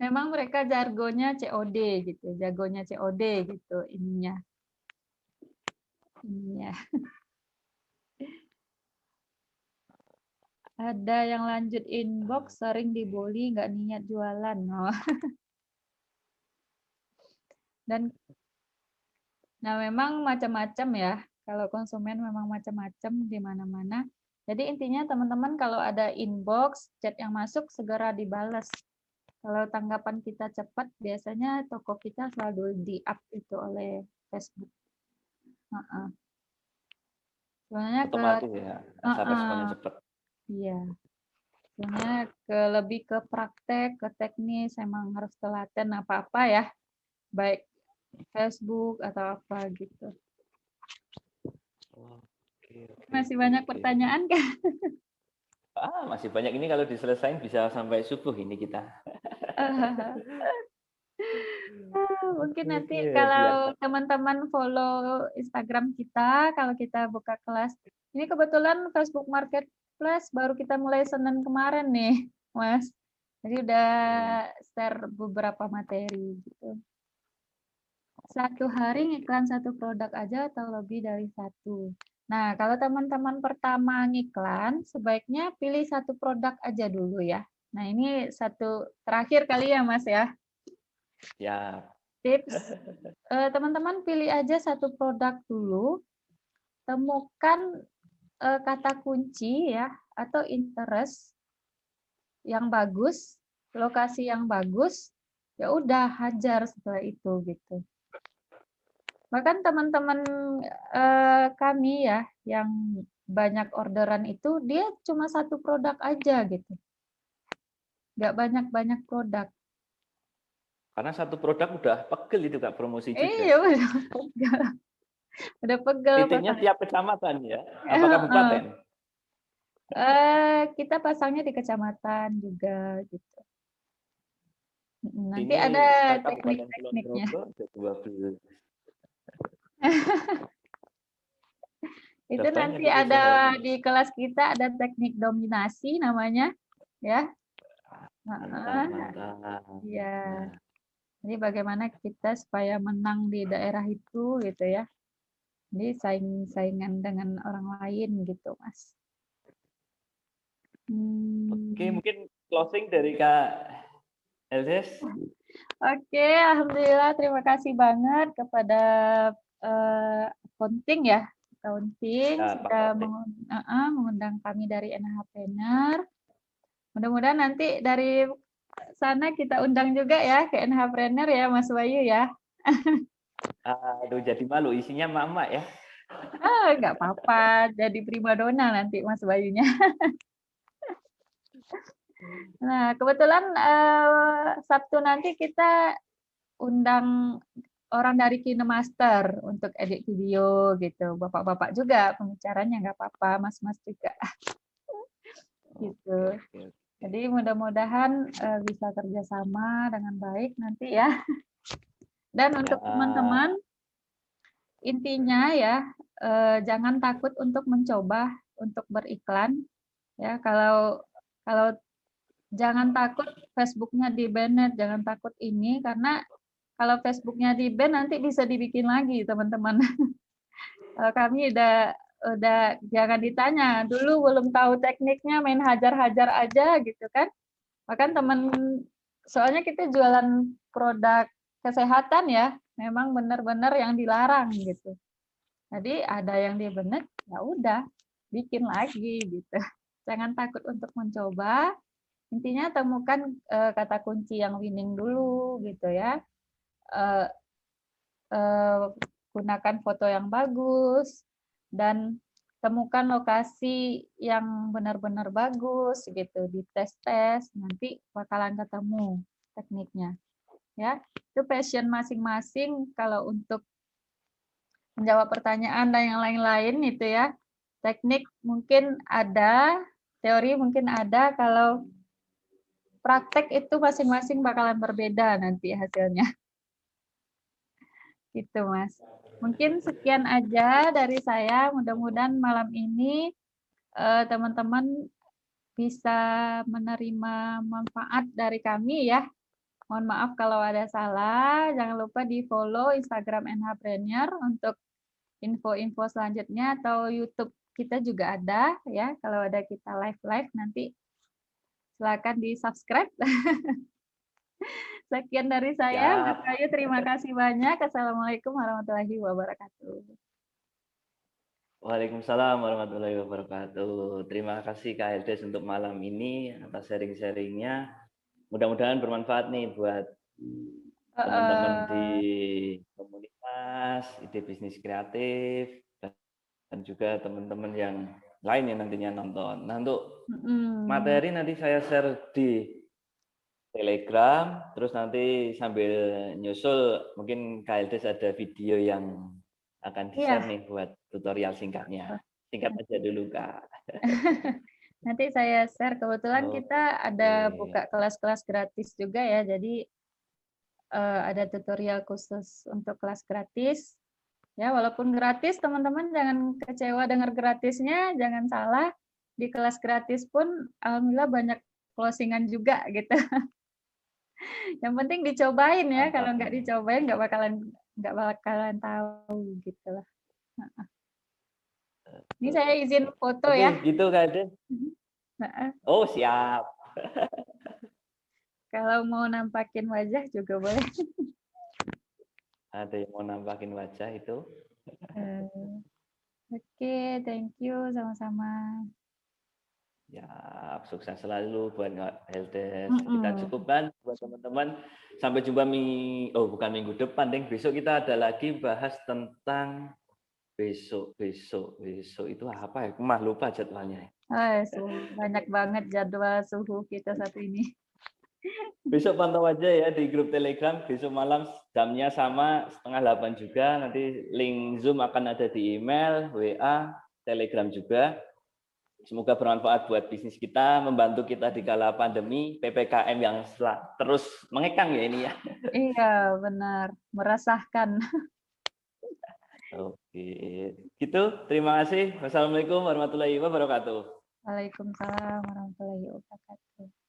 Memang mereka jargonnya COD gitu, jargonnya COD gitu ininya. Ininya. Ada yang lanjut inbox sering dibully nggak niat jualan. Oh. Dan nah memang macam-macam ya. Kalau konsumen memang macam-macam di mana-mana. Jadi intinya teman-teman kalau ada inbox, chat yang masuk segera dibalas. Kalau tanggapan kita cepat, biasanya toko kita selalu di-up itu oleh Facebook. Heeh. Sebenarnya ke ya. Heeh. responnya cepat. Iya. Sebenarnya ke lebih ke praktek, ke teknis, emang harus telaten apa-apa ya. Baik Facebook atau apa gitu. Oke, oke, Masih banyak oke. pertanyaan kan? Ah, masih banyak ini kalau diselesain bisa sampai subuh ini kita. Ah, Mungkin nanti oke, kalau teman-teman follow Instagram kita, kalau kita buka kelas. Ini kebetulan Facebook Marketplace baru kita mulai Senin kemarin nih, Mas. Jadi udah share beberapa materi gitu. Satu hari ngiklan satu produk aja atau lebih dari satu. Nah, kalau teman-teman pertama ngiklan, sebaiknya pilih satu produk aja dulu ya. Nah, ini satu terakhir kali ya, Mas ya. Ya, Tips, eh, teman-teman pilih aja satu produk dulu, temukan eh, kata kunci ya atau interest yang bagus, lokasi yang bagus, ya udah hajar setelah itu gitu. Bahkan teman-teman eh, kami ya yang banyak orderan itu dia cuma satu produk aja gitu. Nggak banyak-banyak produk. karena satu produk udah pegel itu Kak promosi juga. Iya udah pegel. Udah pegel. Titiknya pasang- tiap kecamatan ya. Apa eh. kabupaten? Eh, kita pasangnya di kecamatan juga gitu. Nanti Ini ada teknik-tekniknya. Itu Udah banyak nanti itu ada sehari. di kelas kita ada teknik dominasi namanya, ya. Iya. Nah, Jadi bagaimana kita supaya menang di daerah itu gitu ya. Jadi saing-saingan dengan orang lain gitu, Mas. Hmm. Oke, mungkin closing dari Kak Eldes. Oke, alhamdulillah terima kasih banget kepada eh, accounting ya, accounting Ya, sudah Accounting. mengun- eh, eh, mengundang kami dari NH Planner. Mudah-mudahan nanti dari sana kita undang juga ya ke NH Planner ya, Mas Bayu ya. Aduh, jadi malu isinya mama ya. Ah, nggak apa-apa, jadi primadona nanti Mas Bayunya. Nah, kebetulan eh, Sabtu nanti kita undang orang dari KineMaster untuk edit video gitu. Bapak-bapak juga pembicaranya nggak apa-apa, mas-mas juga. gitu. Jadi mudah-mudahan eh, bisa kerjasama dengan baik nanti ya. Dan untuk Ya. teman-teman, intinya ya eh, jangan takut untuk mencoba untuk beriklan. Ya kalau kalau jangan takut Facebooknya di banned, jangan takut ini karena kalau Facebooknya di ban nanti bisa dibikin lagi teman-teman. Kami udah udah jangan ditanya. Dulu belum tahu tekniknya main hajar-hajar aja gitu kan. Bahkan teman soalnya kita jualan produk kesehatan ya memang benar-benar yang dilarang gitu. Jadi ada yang dia benar ya udah bikin lagi gitu. Jangan takut untuk mencoba. Intinya temukan eh, kata kunci yang winning dulu gitu ya Eh, eh, gunakan foto yang bagus dan temukan lokasi yang benar-benar bagus gitu di tes tes nanti bakalan ketemu tekniknya. Ya itu passion masing-masing. Kalau untuk menjawab pertanyaan dan yang lain-lain itu ya teknik mungkin ada teori mungkin ada. Kalau praktek itu masing-masing bakalan berbeda nanti hasilnya gitu mas Mungkin sekian aja dari saya. Mudah-mudahan malam ini eh, teman-teman bisa menerima manfaat dari kami ya. Mohon maaf kalau ada salah. Jangan lupa di follow Instagram NH Premier untuk info-info selanjutnya atau YouTube kita juga ada ya. Kalau ada kita live-live nanti silakan di subscribe. Sekian dari saya, Mas Siap. Bayu. Terima kasih banyak. Assalamualaikum warahmatullahi wabarakatuh. Waalaikumsalam warahmatullahi wabarakatuh. Terima kasih Kak Eldes untuk malam ini atas sharing-sharingnya. Mudah-mudahan bermanfaat nih buat teman-teman Eh, di komunitas, ide bisnis kreatif, dan- juga teman-teman yang lain yang nantinya nonton. Nah untuk materi nanti saya share di Telegram, terus nanti sambil nyusul mungkin KLDS ada video yang akan di-share nih buat tutorial singkatnya. Singkat aja dulu Kak. Nanti saya share. Kebetulan kita ada Oke. buka kelas-kelas gratis juga ya. Jadi eh, ada tutorial khusus untuk kelas gratis. Ya, walaupun gratis, teman-teman jangan kecewa dengar gratisnya, jangan salah. Di kelas gratis pun alhamdulillah banyak closingan juga gitu. Yang penting dicobain ya, Mantap. kalau nggak dicobain nggak bakalan nggak bakalan tahu gitu lah. Ini saya izin foto Oke, ya. gitu Kak Aden. Heeh. Oh, siap. Kalau mau nampakin wajah juga boleh. Ada yang mau nampakin wajah itu? Eh, Oke, thank you sama-sama. Ya, sukses selalu buat Kak Heldes. Kita Mm-mm. cukupkan buat teman-teman. Sampai jumpa minggu, oh bukan minggu depan, Deng. Besok kita ada lagi bahas tentang besok, besok, besok itu apa ya? Aku mah lupa jadwalnya. Ah, suhu- banyak banget jadwal suhu kita satu ini. Besok pantau aja ya di grup Telegram. Besok malam jamnya sama setengah delapan juga. Nanti link Zoom akan ada di email, WA, Telegram juga. Semoga bermanfaat buat bisnis kita, membantu kita di kala pandemi, PPKM yang terus mengekang ya ini ya. Iya, benar. Merasakan. Oke, gitu. Terima kasih. Wassalamualaikum warahmatullahi wabarakatuh. Waalaikumsalam warahmatullahi wabarakatuh.